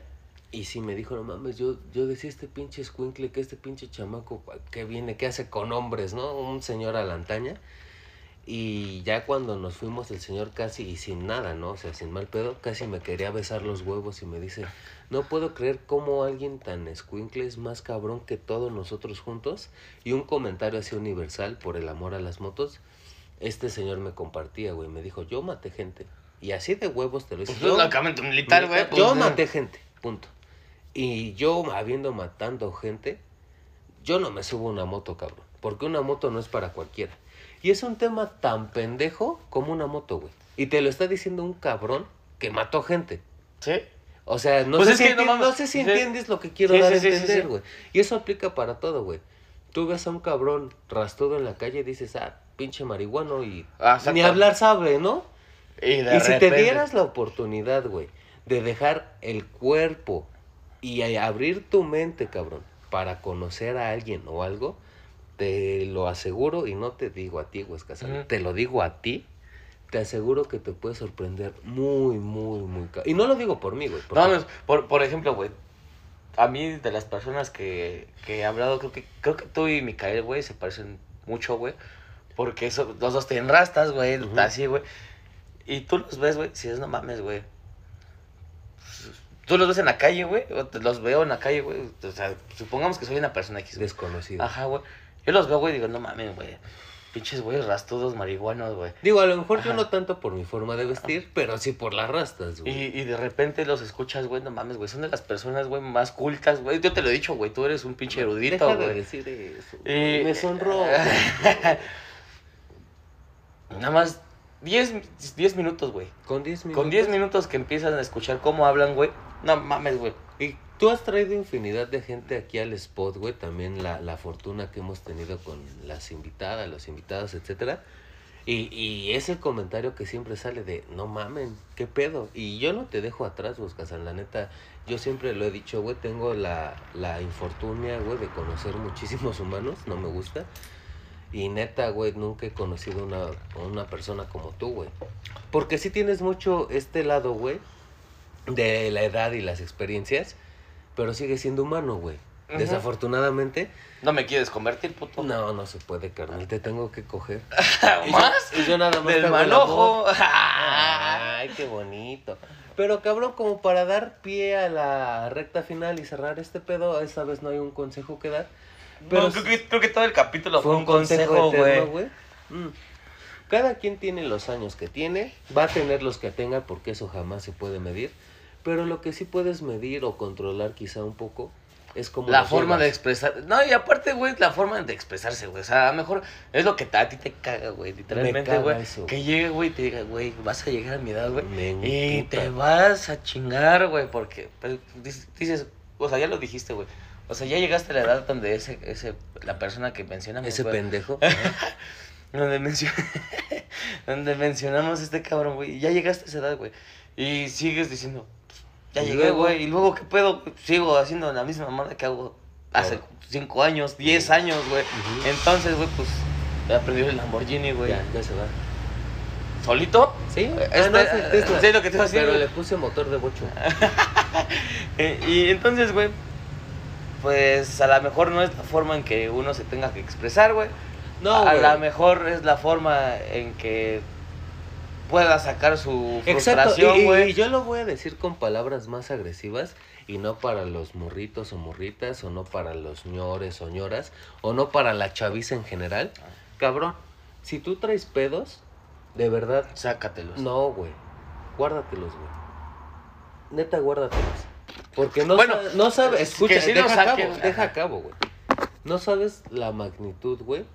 Y sí me dijo, no mames, yo, yo decía este pinche escuincle, que este pinche chamaco que viene, que hace con hombres, ¿no? Un señor a la antaña. Y ya cuando nos fuimos, el señor casi, y sin nada, ¿no? O sea, sin mal pedo, casi me quería besar los huevos y me dice, no puedo creer cómo alguien tan escuincle es más cabrón que todos nosotros juntos. Y un comentario así universal por el amor a las motos, este señor me compartía, güey, me dijo, yo maté gente. Y así de huevos te lo dice. Pues es locamente militar, güey. Militar, yo pues, maté gente, punto. Y yo, habiendo matando gente, yo no me subo a una moto, cabrón. Porque una moto no es para cualquiera. Y es un tema tan pendejo como una moto, güey. Y te lo está diciendo un cabrón que mató gente. Sí. O sea, no, Pues sé, si no sé si Sí. entiendes lo que quiero Sí, dar a sí, entender, güey. Y eso aplica para todo, güey. Tú ves a un cabrón rastudo en la calle y dices, ah, pinche marihuano y Ah, ni hablar sabe, ¿no? Y, de Y si te dieras la oportunidad, güey, de dejar el cuerpo y abrir tu mente, cabrón, para conocer a alguien o algo, te lo aseguro y no te digo a ti, Huescasán, Ujú. te lo digo a ti. Te aseguro que te puede sorprender muy, muy, muy. Y no lo digo por mí, güey. porque- No, mames, por, por ejemplo, güey. A mí, de las personas que, que he hablado, creo que, creo que tú y Micael, güey, se parecen mucho, güey. Porque eso, los dos tienen rastas, güey, así, güey. Y tú los ves, güey, si es no mames, güey. Tú los ves en la calle, güey, los veo en la calle, güey. O sea, supongamos que soy una persona X, güey. Desconocido. Ajá, güey. Yo los veo, güey, y digo, no mames, güey. Pinches güeyes rastudos, marihuanos, güey. Digo, a lo mejor yo no tanto por mi forma de vestir, pero sí por las rastas, güey. y de repente los escuchas, güey, no mames, güey. Son de las personas, güey, más cultas, güey. Yo te lo he dicho, güey. Tú eres un pinche erudito, Deja de güey. decir eso. Y- Me sonró. Nada más 10, 10 minutos, güey. Con 10 minutos. Con 10 minutos que empiezan a escuchar cómo hablan, güey. No mames, güey. Y tú has traído infinidad de gente aquí al spot, güey. También la, la fortuna que hemos tenido con las invitadas, los invitados, etcétera. Y, y es el comentario que siempre sale de, no mamen, qué pedo. Y yo no te dejo atrás, Buscasan, la neta. Yo siempre lo he dicho, güey, tengo la, la infortunia, güey, de conocer muchísimos humanos, no me gusta. Y neta, güey, nunca he conocido una, una persona como tú, güey. Porque sí tienes mucho este lado, güey, de la edad y las experiencias, pero sigue siendo humano, güey. Desafortunadamente, No me quieres convertir, puto. no, no se puede, carnal, te tengo que coger. Y yo- ¿Más? Y yo nada más Del manojo. Ay, qué bonito. Pero cabrón, como para dar pie a la recta final y cerrar este pedo, esta vez no hay un consejo que dar. Pero No, creo, que, creo que todo el capítulo fue un consejo, güey. Mm. Cada quien tiene los años que tiene, va a tener los que tenga porque eso jamás se puede medir. Pero lo que sí puedes medir o controlar quizá un poco es como La forma de expresar. No, y aparte, güey, la forma de expresarse, güey. O sea, a lo mejor es lo que a ti te caga, güey. Literalmente, güey. Que llegue, güey, y te diga, güey, vas a llegar a mi edad, güey. Y te vas a chingar, güey, porque pues, dices- o sea, ya lo dijiste, güey. O sea, ya llegaste a la edad donde ese, ese, la persona que mencionamos, Ese pendejo. donde, mencio- donde mencionamos este cabrón, güey, ya llegaste a esa edad, güey. Y sigues diciendo, ya llegué, güey, y luego, ¿qué pedo? Sigo haciendo la misma mamada que hago hace Ahora. cinco años, diez años, güey. Entonces, güey, pues, he aprendido el Lamborghini, güey. ya, ya se va. ¿Solito? Sí, Este, no, es el Tesla. sí, lo que te decir, Pero le puse motor de bocho. Eh, y entonces, güey, pues a lo mejor no es la forma en que uno se tenga que expresar, güey. No, a lo mejor es la forma en que pueda sacar su frustración, y, güey. y yo lo voy a decir con palabras más agresivas y no para los morritos o morritas o no para los ñores o ñoras o no para la chaviza en general. Cabrón, si tú traes pedos, de verdad, Sácatelos. no, güey. Guárdatelos, güey. Neta, guárdatelos. Porque no, Bueno, sa- no sabes, es escucha, sí deja, a cabo, deja a cabo, güey. No sabes la magnitud, güey,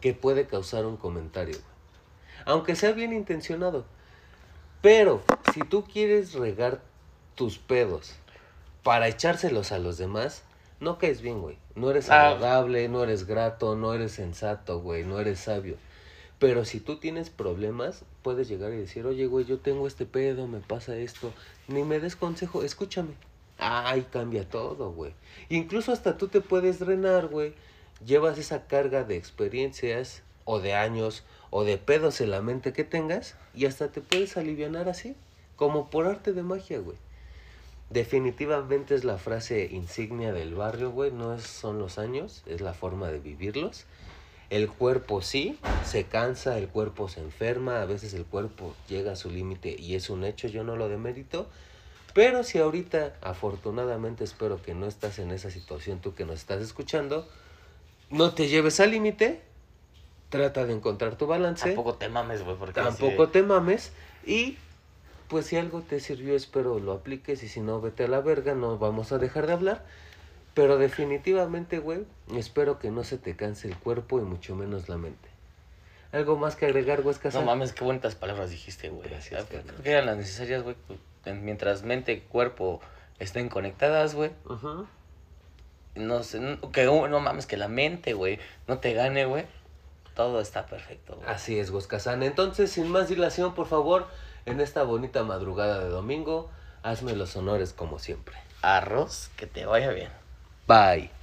que puede causar un comentario, güey. Aunque sea bien intencionado. Pero, si tú quieres regar tus pedos para echárselos a los demás, no caes bien, güey. No eres Ah. agradable, no eres grato, no eres sensato, güey, no eres sabio. Pero si tú tienes problemas, puedes llegar y decir, oye, güey, yo tengo este pedo, me pasa esto. Ni me des consejo, escúchame. Ay, cambia todo, güey. Incluso hasta tú te puedes drenar, güey. Llevas esa carga de experiencias o de años o de pedos en la mente que tengas y hasta te puedes alivianar así, como por arte de magia, güey. Definitivamente es la frase insignia del barrio, güey. No es, son los años, es la forma de vivirlos. El cuerpo sí, se cansa, el cuerpo se enferma, a veces el cuerpo llega a su límite y es un hecho, yo no lo demérito. Pero si ahorita, afortunadamente, espero que no estás en esa situación, tú que nos estás escuchando, no te lleves al límite, trata de encontrar tu balance, Tampoco te mames, güey, porque tampoco sí- te mames y pues si algo te sirvió espero lo apliques y si no vete a la verga, no vamos a dejar de hablar. Pero definitivamente, güey, espero que no se te canse el cuerpo y mucho menos la mente. ¿Algo más que agregar, güey, No mames, qué bonitas palabras dijiste, güey. Gracias, Ah. Creo que eran las necesarias, güey. pues, en- Mientras mente y cuerpo estén conectadas, güey. Ujú. No sé, que uh, no mames, que la mente, güey, no te gane, güey. Todo está perfecto, güey. Así es, Huescazán. Entonces, sin más dilación, por favor, en esta bonita madrugada de domingo, hazme los honores como siempre. Arroz, que te vaya bien. Bye.